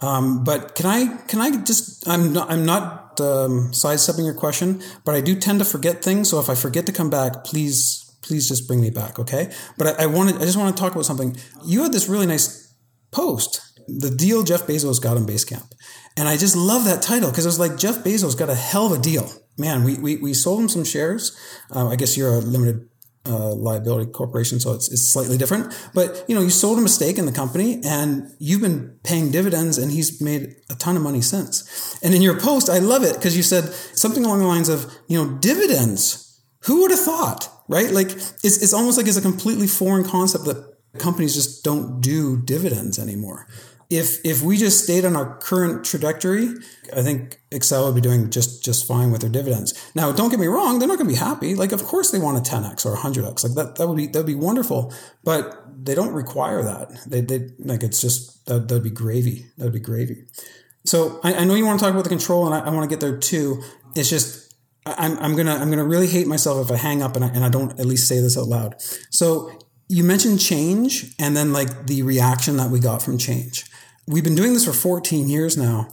Um, but can I can I just I'm not I'm not um, sidestepping your question, but I do tend to forget things. So if I forget to come back, please please just bring me back, okay? But I, I wanted I just want to talk about something. You had this really nice post the deal Jeff Bezos got on Basecamp. And I just love that title because it was like Jeff Bezos got a hell of a deal. Man, we, we, we sold him some shares. Uh, I guess you're a limited uh, liability corporation, so it's, it's slightly different. But you know, you sold a stake in the company, and you've been paying dividends, and he's made a ton of money since. And in your post, I love it because you said something along the lines of, you know, dividends. Who would have thought, right? Like it's it's almost like it's a completely foreign concept that companies just don't do dividends anymore if if we just stayed on our current trajectory, I think Accel would be doing just just fine with their dividends. Now, don't get me wrong; they're not going to be happy. Like, of course, they want a 10x or a 100x. Like that that would be that would be wonderful, but they don't require that. They they like it's just that that'd be gravy. That'd be gravy. So I, I know you want to talk about the control, and I, I want to get there too. It's just I'm, I'm gonna I'm gonna really hate myself if I hang up and I, and I don't at least say this out loud. So you mentioned change and then like the reaction that we got from change. We've been doing this for 14 years now.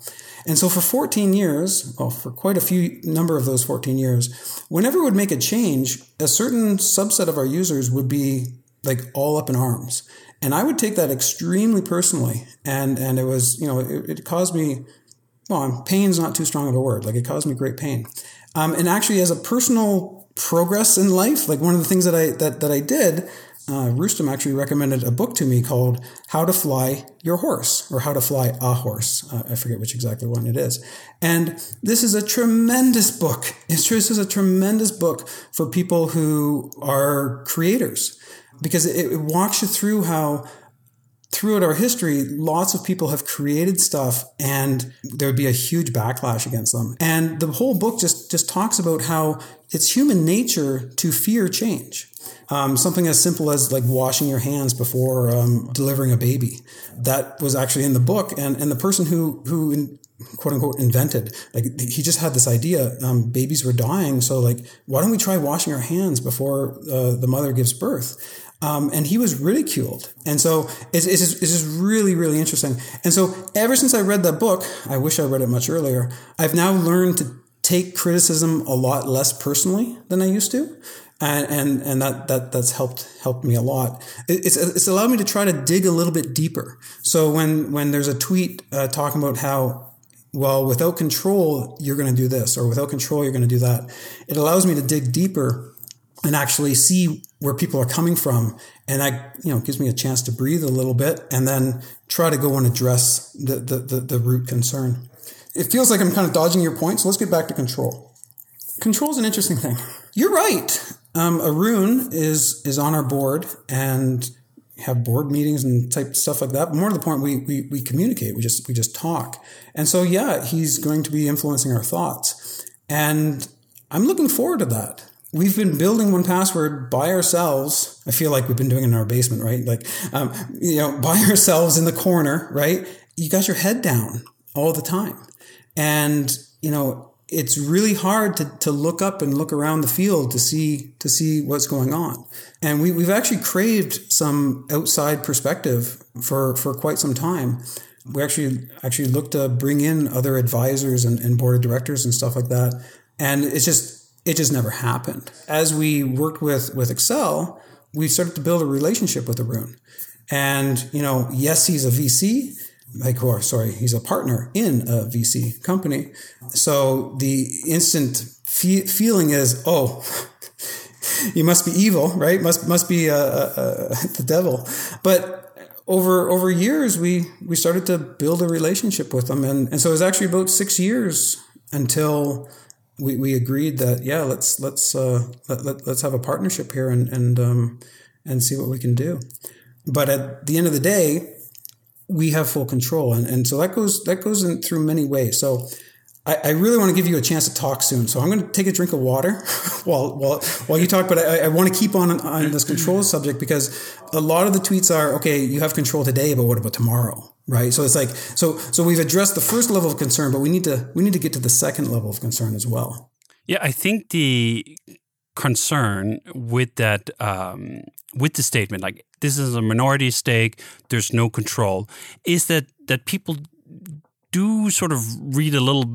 And so for 14 years, well, for quite a few number of those 14 years, whenever we would make a change, a certain subset of our users would be like all up in arms. And I would take that extremely personally. And, and it was, you know, it, it caused me, well, pain's not too strong of a word. Like it caused me great pain. Um, and actually as a personal progress in life, like one of the things that I, that, that I did uh, actually recommended a book to me called How to Fly Your Horse or How to Fly a Horse. Uh, I forget which exactly one it is. And this is a tremendous book. It's, this is a tremendous book for people who are creators because it, it walks you through how throughout our history, lots of people have created stuff and there would be a huge backlash against them. And the whole book just, just talks about how it's human nature to fear change. Um, something as simple as like washing your hands before um, delivering a baby. That was actually in the book, and and the person who who in, quote unquote invented like he just had this idea. Um, babies were dying, so like why don't we try washing our hands before uh, the mother gives birth? Um, and he was ridiculed. And so it's, it's, just, it's just really, really interesting. And so ever since I read that book, I wish I read it much earlier, I've now learned to take criticism a lot less personally than I used to and and, and that, that that's helped helped me a lot. It's it's allowed me to try to dig a little bit deeper. So when when there's a tweet uh, talking about how well without control you're going to do this or without control you're going to do that, it allows me to dig deeper and actually see where people are coming from, and that you know gives me a chance to breathe a little bit and then try to go and address the the, the, the root concern. It feels like I'm kind of dodging your point, so let's get back to control. Control is an interesting thing. You're right. Um, Arun is is on our board and have board meetings and type stuff like that. But more to the point, we, we we communicate. We just we just talk. And so yeah, he's going to be influencing our thoughts. And I'm looking forward to that. We've been building 1Password by ourselves. I feel like we've been doing it in our basement, right? Like, um, you know, (laughs) by ourselves in the corner, right? You got your head down all the time. And, you know, it's really hard to, to look up and look around the field to see to see what's going on. And we, we've actually craved some outside perspective for, for quite some time. We actually actually looked to bring in other advisors and, and board of directors and stuff like that. And it's just it just never happened. As we worked with with Accel, we started to build a relationship with Arun. And, you know, yes, he's a VC, like, or sorry, he's a partner in a VC company. So the instant fe- feeling is, oh, (laughs) you must be evil, right? Must must be uh, uh, uh, (laughs) the devil. But over over years, we we started to build a relationship with him, and and so it was actually about six years until we, we agreed that yeah, let's let's uh, let, let, let's have a partnership here and and um, and see what we can do. But at the end of the day, we have full control. And, and so that goes, that goes in through many ways. So I, I really want to give you a chance to talk soon. So I'm going to take a drink of water (laughs) while, while, while you talk, but I, I want to keep on, on this control subject because a lot of the tweets are, okay, you have control today, but what about tomorrow? Right. So it's like, so, so we've addressed the first level of concern, but we need to, we need to get to the second level of concern as well. Yeah. I think the concern with that um, with the statement like this is a minority stake there's no control is that that people do sort of read a little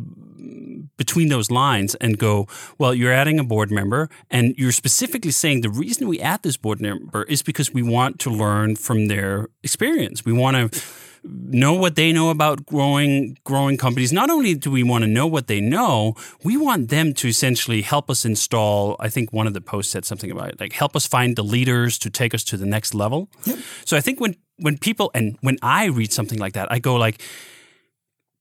between those lines and go well you're adding a board member and you're specifically saying the reason we add this board member is because we want to learn from their experience. We want to know what they know about growing growing companies. Not only do we want to know what they know, we want them to essentially help us install. I think one of the posts said something about it, like help us find the leaders to take us to the next level. Yep. So I think when when people and when I read something like that, I go like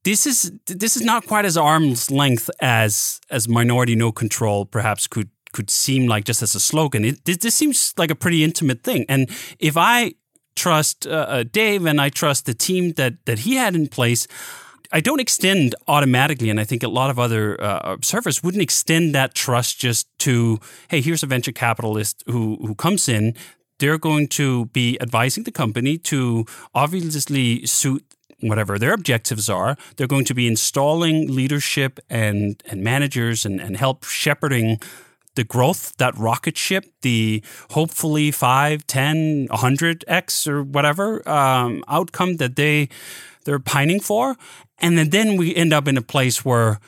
this is this is not quite as arm's length as as minority no control perhaps could could seem like just as a slogan. It, this, this seems like a pretty intimate thing. And if I trust uh, uh, Dave and I trust the team that that he had in place. I don't extend automatically, and I think a lot of other uh, observers wouldn't extend that trust just to, hey, here's a venture capitalist who who comes in. They're going to be advising the company to obviously suit whatever their objectives are. They're going to be installing leadership and and managers and, and help shepherding the growth, that rocket ship, the hopefully 5, 10, 100x or whatever um, outcome that they they're pining for, and then, then we end up in a place where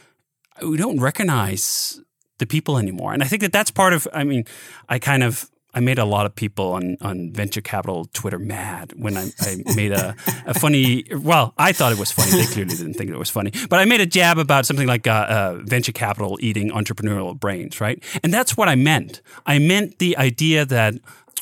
we don't recognize the people anymore. And I think that that's part of. I mean, I kind of I made a lot of people on, on venture capital Twitter mad when I, I made a, a funny, well, I thought it was funny. They clearly didn't think it was funny. But I made a jab about something like uh, uh, venture capital eating entrepreneurial brains, right? And that's what I meant. I meant the idea that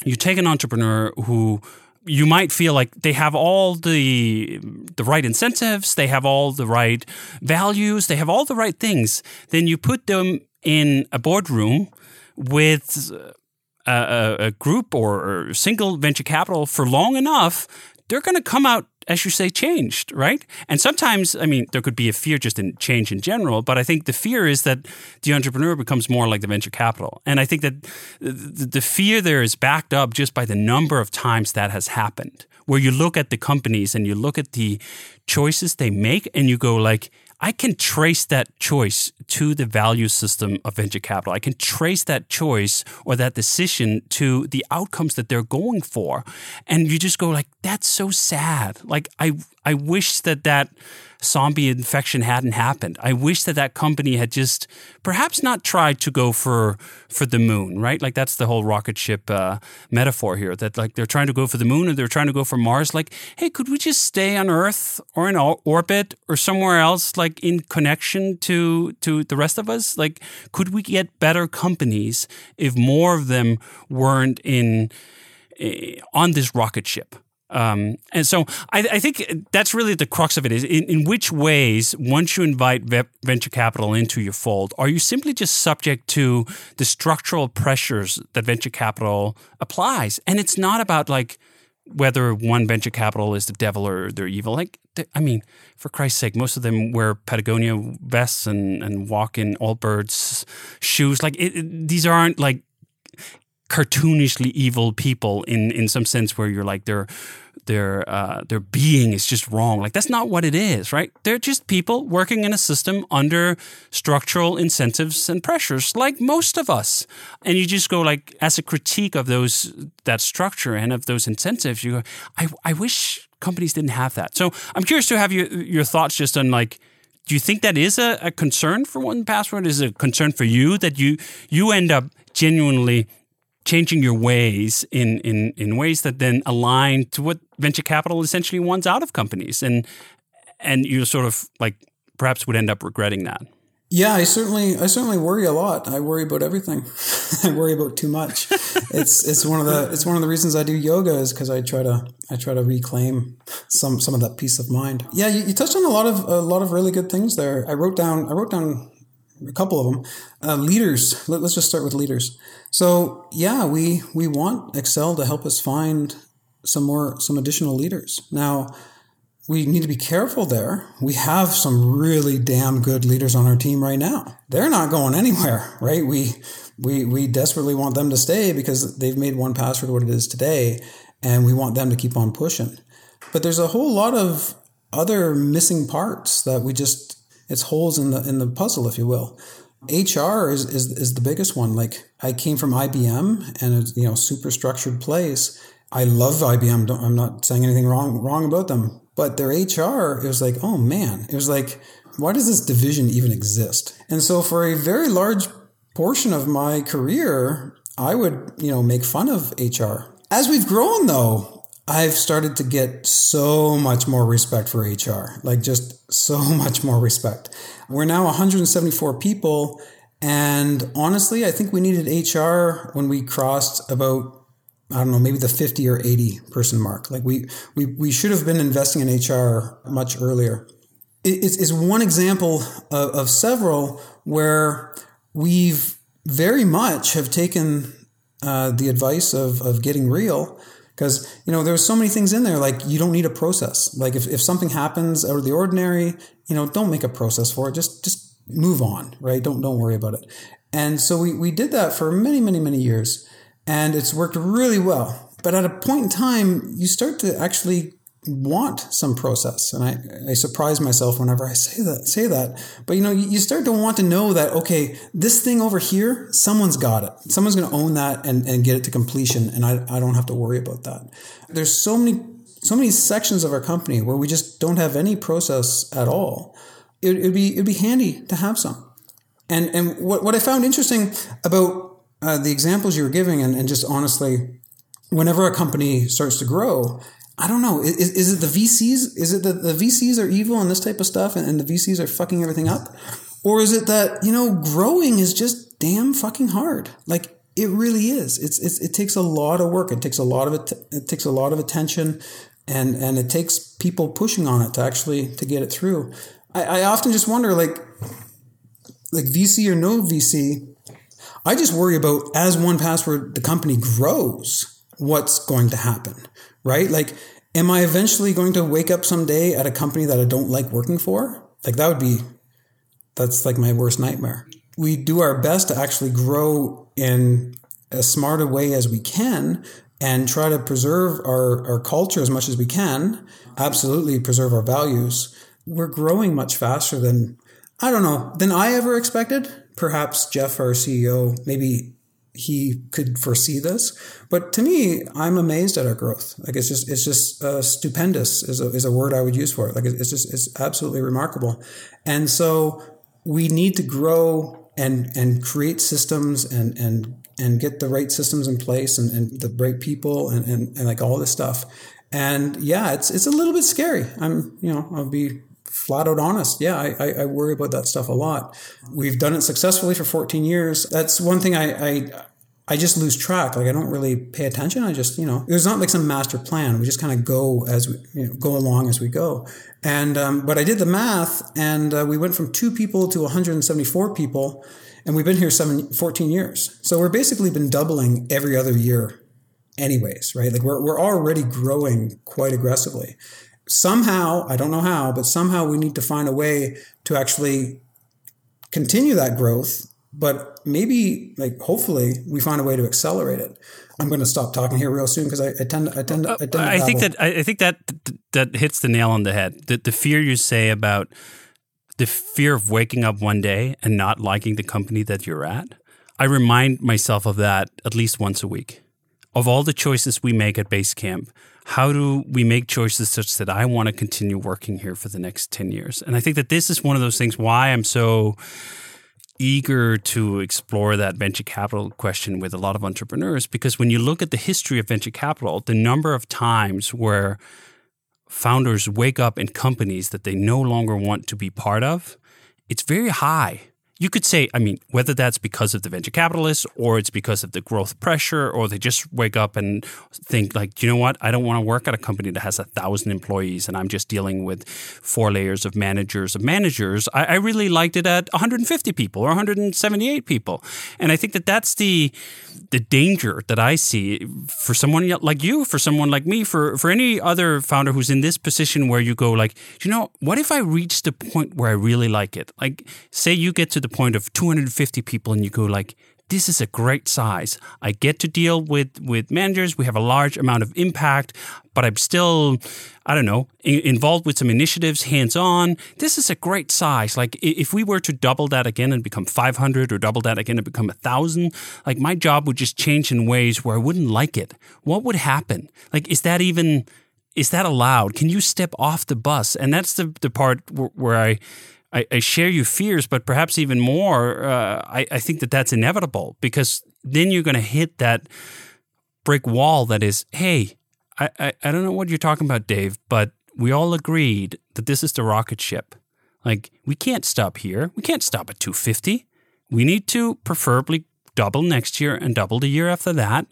you take an entrepreneur who you might feel like they have all the the right incentives, they have all the right values, they have all the right things. Then you put them in a boardroom with a, a group or, or single venture capital for long enough, they're going to come out as you say, changed, right? And sometimes, I mean, there could be a fear just in change in general, but I think the fear is that the entrepreneur becomes more like the venture capital. And I think that the fear there is backed up just by the number of times that has happened, where you look at the companies and you look at the choices they make and you go like, I can trace that choice to the value system of venture capital. I can trace that choice or that decision to the outcomes that they're going for. And you just go like, that's so sad. Like, I, I wish that that zombie infection hadn't happened. I wish that that company had just perhaps not tried to go for for the moon, right? Like that's the whole rocket ship uh, metaphor here. That like they're trying to go for the moon or they're trying to go for Mars. Like, hey, could we just stay on Earth or in orbit or somewhere else, like in connection to to the rest of us? Like, could we get better companies if more of them weren't in eh, on this rocket ship? Um, and so I, I, think that's really the crux of it is in, in, which ways, once you invite venture capital into your fold, are you simply just subject to the structural pressures that venture capital applies? And it's not about like whether one venture capital is the devil or they're evil. Like, I mean, for Christ's sake, most of them wear Patagonia vests and, and walk in Allbirds shoes. Like, it, it, these aren't like cartoonishly evil people in in some sense where you're like they're their uh, their being is just wrong. Like that's not what it is, right? They're just people working in a system under structural incentives and pressures, like most of us. And you just go like, as a critique of those that structure and of those incentives, you go, I I wish companies didn't have that. So I'm curious to have your your thoughts just on like. Do you think that is a, a concern for 1Password? Is it a concern for you that you you end up genuinely changing your ways in, in, in ways that then align to what venture capital essentially wants out of companies. And, and you sort of like perhaps would end up regretting that. Yeah, I certainly, I certainly worry a lot. I worry about everything. (laughs) I worry about too much. (laughs) it's, it's one of the, it's one of the reasons I do yoga is because I try to, I try to reclaim some, some of that peace of mind. Yeah, you, you touched on a lot of, a lot of really good things there. I wrote down, I wrote down a couple of them. Uh, leaders. Let, us just start with leaders. So yeah, we we want Accel to help us find some more some additional leaders. Now we need to be careful there. We have some really damn good leaders on our team right now. They're not going anywhere, right? We we we desperately want them to stay because they've made 1Password what it is today, and we want them to keep on pushing. But there's a whole lot of other missing parts that we just it's holes in the in the puzzle, if you will. HR is, is is the biggest one. Like I came from IBM and it's you know super structured place. I love IBM. I'm not saying anything wrong wrong about them, but their HR it was like oh man, it was like why does this division even exist? And so for a very large portion of my career, I would you know make fun of HR. As we've grown though, I've started to get so much more respect for HR, like just so (laughs) much more respect. We're now 174 people. And honestly, I think we needed HR when we crossed about I don't know, maybe the 50 or 80 person mark. Like we, we, we should have been investing in HR much earlier. It's, one example of, of several where we've very much have taken uh, the advice of, of getting real because you know there's so many things in there like you don't need a process. Like if, if something happens out of the ordinary you know don't make a process for it. Just just move on right? Don't don't worry about it. And so we, we did that for many many many years and it's worked really well. But at a point in time, you start to actually want some process. And I, I surprise myself whenever I say that, say that. But you know, you start to want to know that, okay, this thing over here, someone's got it. Someone's going to own that and, and get it to completion. And I, I don't have to worry about that. There's so many, so many sections of our company where we just don't have any process at all. It, it'd be, it'd be handy to have some. And, and what, what I found interesting about uh, the examples you were giving, and, and, just honestly, whenever a company starts to grow, I don't know. Is, is it the VCs? Is it that the VCs are evil and this type of stuff, and, and the VCs are fucking everything up, or is it that you know growing is just damn fucking hard? Like it really is. It's, it's it takes a lot of work. It takes a lot of it. It takes a lot of attention, and and it takes people pushing on it to actually to get it through. I, I often just wonder, like, like VC or no VC, I just worry about as 1Password, the company grows, what's going to happen, right? Like, am I eventually going to wake up someday at a company that I don't like working for? Like, that would be, that's like my worst nightmare. We do our best to actually grow in as smart a way as we can and try to preserve our, our culture as much as we can, absolutely preserve our values. We're growing much faster than, I don't know, than I ever expected perhaps Jeff, our CEO, maybe he could foresee this. But to me, I'm amazed at our growth. Like it's just, it's just uh, stupendous is a, is a word I would use for it. Like it's just, it's absolutely remarkable. And so we need to grow and, and create systems and, and, and get the right systems in place and, and the right people and, and, and like all this stuff. And yeah, it's, it's a little bit scary. I'm, you know, I'll be flat out honest. Yeah, I, I, worry about that stuff a lot. We've done it successfully for 14 years. That's one thing I, I, I just lose track. Like I don't really pay attention. I just, you know, there's not like some master plan. We just kind of go as we, you know, go along as we go. And, um, but I did the math and uh, we went from two people to 174 people and we've been here seven, 14 years. So we're basically been doubling every other year anyways, right? Like we're, we're already growing quite aggressively somehow, I don't know how, but somehow we need to find a way to actually continue that growth. But maybe, like, hopefully, we find a way to accelerate it. I'm going to stop talking here real soon because I, I, tend, I tend, I tend. To I think that I think that that hits the nail on the head. The, the fear you say about the fear of waking up one day and not liking the company that you're at. I remind myself of that at least once a week. Of all the choices we make at Basecamp, how do we make choices such that I want to continue working here for the next 10 years? And I think that this is one of those things why I'm so eager to explore that venture capital question with a lot of entrepreneurs because when you look at the history of venture capital, the number of times where founders wake up in companies that they no longer want to be part of, it's very high you could say, I mean, whether that's because of the venture capitalists or it's because of the growth pressure, or they just wake up and think, like, you know what? I don't want to work at a company that has a thousand employees and I'm just dealing with four layers of managers of managers. I, I really liked it at 150 people or 178 people. And I think that that's the the danger that I see for someone like you, for someone like me, for for any other founder who's in this position where you go like, you know, what if I reach the point where I really like it? Like, say you get to the point of 250 people and you go like, this is a great size. I get to deal with with managers. We have a large amount of impact, but I'm still, I don't know, involved with some initiatives, hands on. This is a great size. Like if we were to double that again and become 500, or double that again and become a thousand, like my job would just change in ways where I wouldn't like it. What would happen? Like, is that even? Is that allowed? Can you step off the bus? And that's the the part where I I, I share your fears, but perhaps even more, uh, I, I think that that's inevitable because then you're going to hit that brick wall that is, hey, I, I, I don't know what you're talking about, Dave, but we all agreed that this is the rocket ship. Like, we can't stop here. We can't stop at 250. We need to preferably double next year and double the year after that.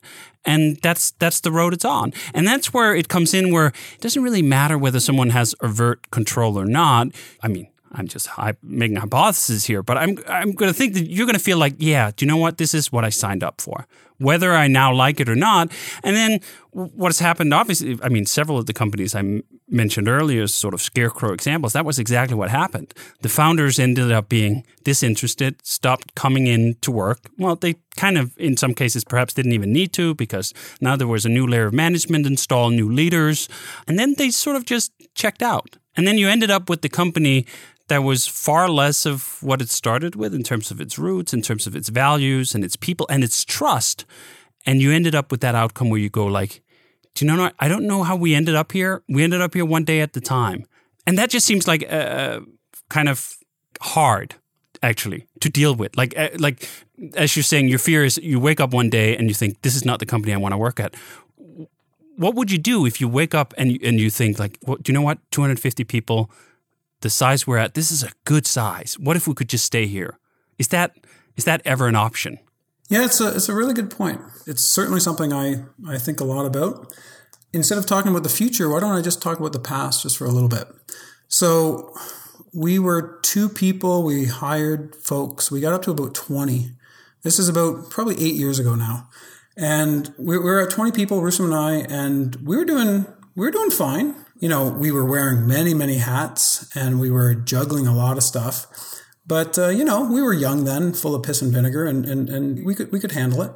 And that's that's the road it's on. And that's where it comes in where it doesn't really matter whether someone has overt control or not. I mean, I'm just making hypotheses here, but I'm I'm going to think that you're going to feel like, yeah, do you know what? This is what I signed up for, whether I now like it or not. And then what has happened, obviously, I mean, several of the companies I mentioned earlier, sort of scarecrow examples, that was exactly what happened. The founders ended up being disinterested, stopped coming in to work. Well, they kind of, in some cases, perhaps didn't even need to because now there was a new layer of management installed, new leaders, and then they sort of just checked out. And then you ended up with the company that was far less of what it started with in terms of its roots, in terms of its values and its people and its trust. And you ended up with that outcome where you go like, do you know? I don't know how we ended up here. We ended up here one day at the time, and that just seems like uh, kind of hard, actually, to deal with. Like, uh, like as you're saying, your fear is you wake up one day and you think this is not the company I want to work at. What would you do if you wake up and and you think like, well, do you know what? 250 people the size we're at, this is a good size. What if we could just stay here? Is that is that ever an option? Yeah, it's a it's a really good point. It's certainly something I I think a lot about. Instead of talking about the future, why don't I just talk about the past just for a little bit? So we were two people. We hired folks. We got up to about twenty. This is about probably eight years ago now, and we were at twenty people, Roustem and I, and we were doing we were doing fine you know, we were wearing many, many hats and we were juggling a lot of stuff. But, uh, you know, we were young then, full of piss and vinegar, and, and, and we could, we could handle it.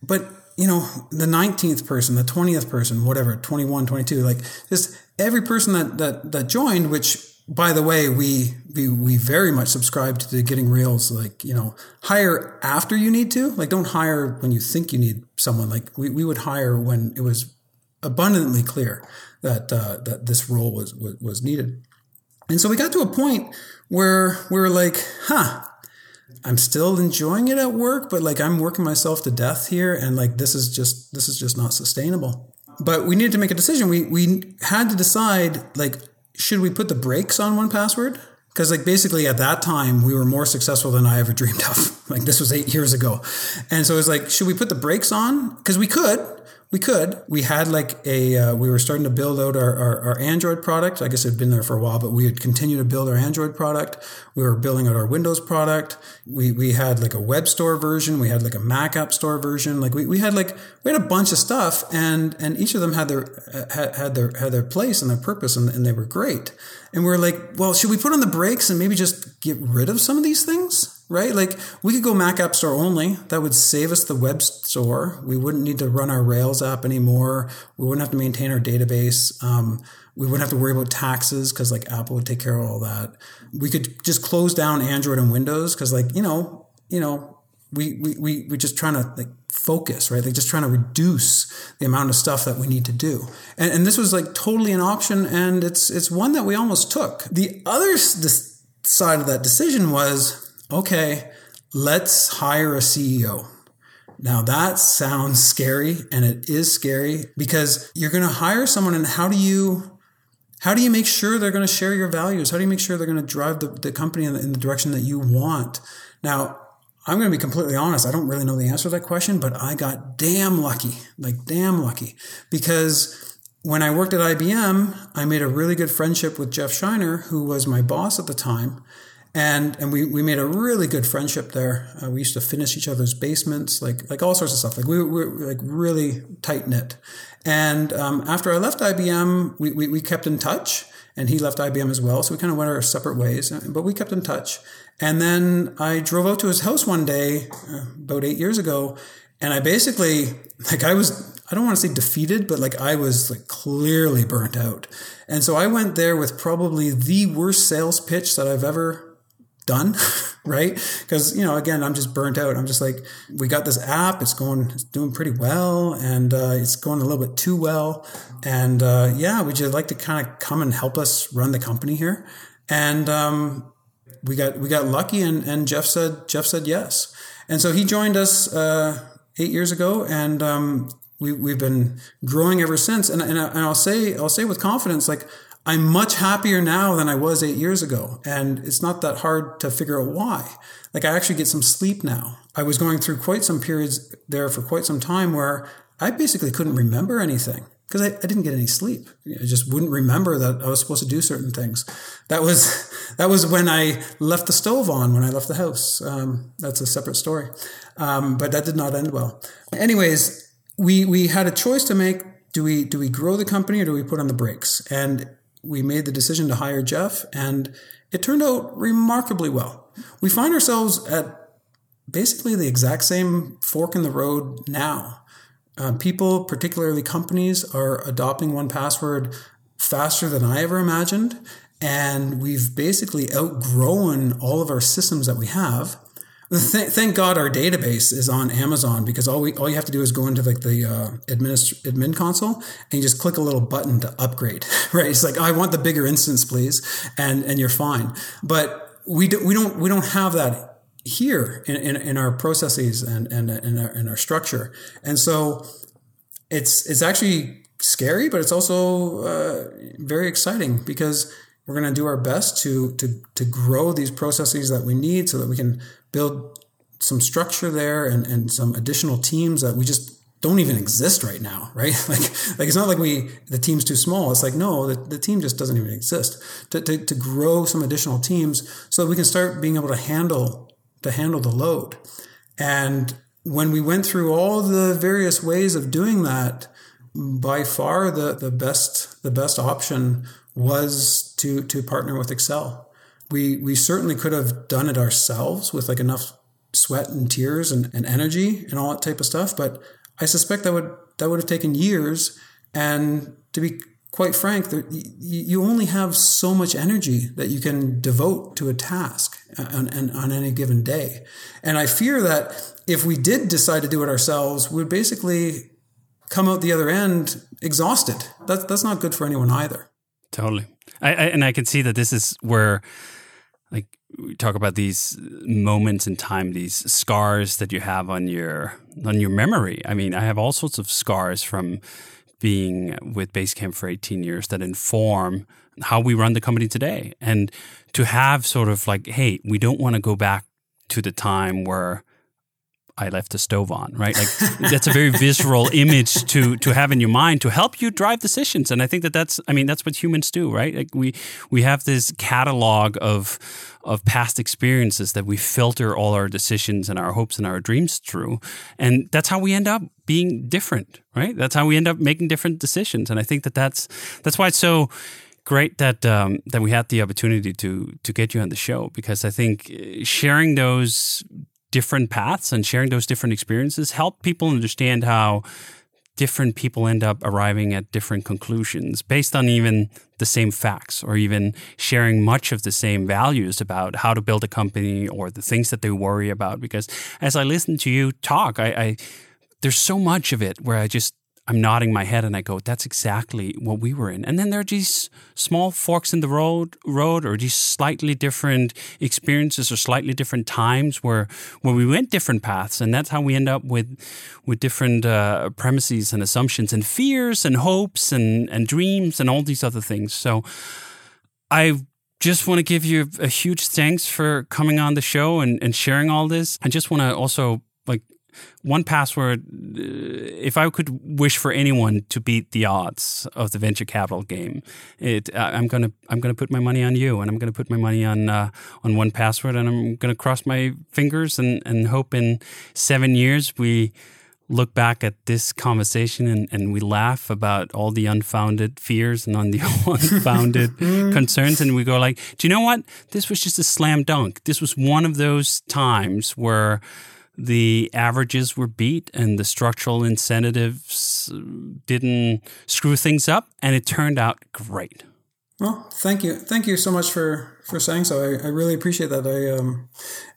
But, you know, the 19th person, the 20th person, whatever, 21, 22, like just every person that, that, that joined, which by the way, we, we, we very much subscribe to the getting reals, like, you know, hire after you need to, like don't hire when you think you need someone. Like we, we would hire when it was abundantly clear that uh, that this role was, was, was needed. And so we got to a point where we were like, huh, I'm still enjoying it at work, but like I'm working myself to death here, and like this is just this is just not sustainable. But we needed to make a decision. We we had to decide like should we put the brakes on 1Password? Because like basically at that time we were more successful than I ever dreamed of. (laughs) like this was eight years ago, and so it was like should we put the brakes on? Because we could, we could. We had like a, uh, we were starting to build out our, our, our, Android product. I guess it had been there for a while, but we had continued to build our Android product. We were building out our Windows product. We, we had like a web store version. We had like a Mac app store version. Like we, we had like, we had a bunch of stuff and, and each of them had their, had, had their, had their place and their purpose and, and they were great. And we we're like, well, should we put on the brakes and maybe just get rid of some of these things? Right? Like we could go Mac App Store only. That would save us the web store. We wouldn't need to run our Rails app anymore. We wouldn't have to maintain our database. Um, we wouldn't have to worry about taxes because like Apple would take care of all that. We could just close down Android and Windows because like you know you know we we we we're just trying to like focus right like just trying to reduce the amount of stuff that we need to do and, and this was like totally an option and it's it's one that we almost took the other side of that decision was okay, let's hire a CEO. Now that sounds scary and it is scary because you're going to hire someone and how do you how do you make sure they're going to share your values? How do you make sure they're going to drive the, the company in the, in the direction that you want? Now, I'm going to be completely honest. I don't really know the answer to that question, but I got damn lucky, like damn lucky because when I worked at IBM, I made a really good friendship with Jeff Shiner, who was my boss at the time and and we, we made a really good friendship there. Uh, we used to finish each other's basements, like like all sorts of stuff. Like we, we were like really tight knit. And um, after I left IBM, we, we, we kept in touch, and he left IBM as well. So we kind of went our separate ways, uh, but we kept in touch. And then I drove out to his house one day, uh, about eight years ago, and I basically like I was I don't want to say defeated, but like I was like clearly burnt out. And so I went there with probably the worst sales pitch that I've ever done, (laughs) right? Because you know, again, I'm just burnt out. I'm just like, we got this app. It's going, it's doing pretty well, and uh, it's going a little bit too well. And uh, yeah, would you like to kind of come and help us run the company here? And um, we got we got lucky, and and Jeff said Jeff said yes, and so he joined us uh, eight years ago, and um, we, we've been growing ever since. And, and, I, and I'll say, I'll say with confidence, like I'm much happier now than I was eight years ago. And it's not that hard to figure out why. Like I actually get some sleep now. I was going through quite some periods there for quite some time where I basically couldn't remember anything because I, I, didn't get any sleep. I just wouldn't remember that I was supposed to do certain things. That was (laughs) that was when I left the stove on when I left the house. Um, that's a separate story, um, but that did not end well. Anyways, we we had a choice to make. Do we do we grow the company or do we put on the brakes? And we made the decision to hire Jeff, and it turned out remarkably well. We find ourselves at basically the exact same fork in the road now uh, people, particularly companies, are adopting 1Password faster than I ever imagined. And we've basically outgrown all of our systems that we have. Th- thank God our database is on Amazon because all we all you have to do is go into like the uh, administ- admin console and you just click a little button to upgrade. (laughs) Right? It's like I want the bigger instance, please, and and you're fine. But we do, we don't we don't have that here in, in, in, our processes and, and in, our, in our structure. And so it's, it's actually scary, but it's also uh, very exciting because we're going to do our best to, to, to grow these processes that we need so that we can build some structure there and, and some additional teams that we just don't even exist right now, (laughs) right? Like, like it's not like we the team's too small. It's like no, the, the team just doesn't even exist. To, to, to grow some additional teams so we can start being able to handle to handle the load. And when we went through all the various ways of doing that, by far the, the best the best option was to to partner with Accel. We we certainly could have done it ourselves with like enough sweat and tears and, and energy and all that type of stuff, but I suspect that would that would have taken years. And to be quite frank, you only have so much energy that you can devote to a task on, on, any given day. And I fear that if we did decide to do it ourselves, we'd basically come out the other end exhausted. That's, that's not good for anyone either. Totally. I, I, and I can see that this is where, we talk about these moments in time, these scars that you have on your on your memory. I mean, I have all sorts of scars from being with Basecamp for 18 years that inform how we run the company today. And to have sort of like, hey, we don't want to go back to the time where I left the stove on, right? Like (laughs) that's a very visceral image to to have in your mind to help you drive decisions. And I think that that's, I mean, that's what humans do, right? Like we we have this catalog of of past experiences that we filter all our decisions and our hopes and our dreams through, and that's how we end up being different, right? That's how we end up making different decisions. And I think that that's that's why it's so great that um, that we had the opportunity to to get you on the show because I think uh, sharing those different paths and sharing those different experiences help people understand how different people end up arriving at different conclusions based on even the same facts or even sharing much of the same values about how to build a company or the things that they worry about. Because as i listen to you talk I, I there's so much of it where i just I'm nodding my head and I go, that's exactly what we were in. And then there are these small forks in the road, road or these slightly different experiences or slightly different times where, where we went different paths. And that's how we end up with, with different uh, premises and assumptions and fears and hopes and, and dreams and all these other things. So I just want to give you a huge thanks for coming on the show and, and sharing all this. I just want to also like 1Password, uh, if I could wish for anyone to beat the odds of the venture capital game, it I'm gonna I'm gonna put my money on you, and I'm gonna put my money on uh, on 1Password, and I'm gonna cross my fingers and and hope in seven years we look back at this conversation and, and we laugh about all the unfounded fears and on the (laughs) unfounded (laughs) concerns and we go like do you know what? This was just a slam dunk. This was one of those times where the averages were beat and the structural incentives didn't screw things up, and it turned out great. Well, thank you, thank you so much for for saying so. I, I really appreciate that. I um,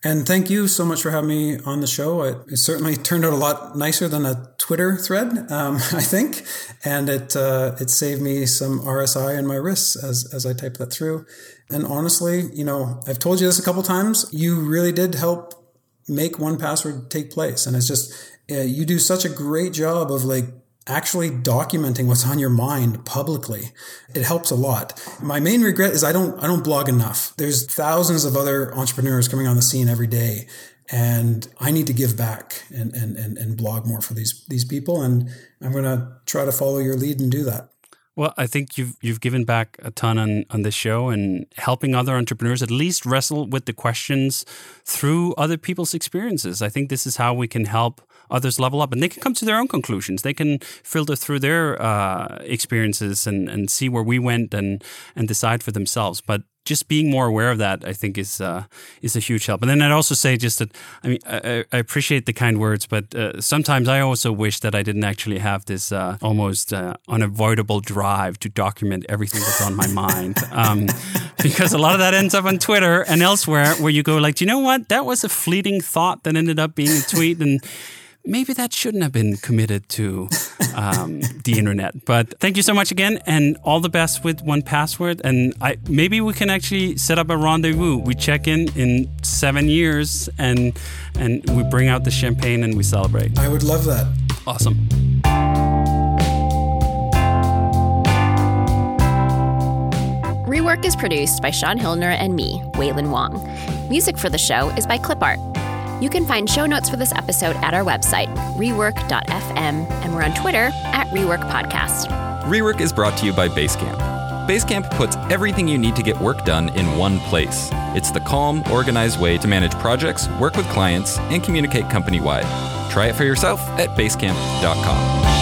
and thank you so much for having me on the show. It, it certainly turned out a lot nicer than a Twitter thread, um, (laughs) I think, and it uh, it saved me some RSI in my wrists as as I typed that through. And honestly, you know, I've told you this a couple times. You really did help make 1Password take place. And it's just, uh, you do such a great job of like actually documenting what's on your mind publicly. It helps a lot. My main regret is i don't i don't blog enough. There's thousands of other entrepreneurs coming on the scene every day and i need to give back and and and, and blog more for these these people. And i'm going to try to follow your lead and do that well, I think you've you've given back a ton on, on this show and helping other entrepreneurs at least wrestle with the questions through other people's experiences. I think this is how we can help others level up and they can come to their own conclusions. They can filter through their uh, experiences and, and see where we went and, and decide for themselves. But just being more aware of that, I think, is uh, is a huge help. And then I'd also say just that I mean I, I appreciate the kind words, but uh, sometimes I also wish that I didn't actually have this uh, almost uh, unavoidable drive to document everything that's on my (laughs) mind, um, because a lot of that ends up on Twitter and elsewhere, where you go like, do you know what? That was a fleeting thought that ended up being a tweet and maybe that shouldn't have been committed to um, the internet. But thank you so much again, and all the best with 1Password. And I maybe we can actually set up a rendezvous. We check in in seven years, and and we bring out the champagne and we celebrate. I would love that. Awesome. Rework is produced by Shaun Hildner and me, Wailin Wong. Music for the show is by Clipart. You can find show notes for this episode at our website, rework.fm, and we're on Twitter at Rework Podcast. Rework is brought to you by Basecamp. Basecamp puts everything you need to get work done in one place. It's the calm, organized way to manage projects, work with clients, and communicate company wide. Try it for yourself at basecamp.com.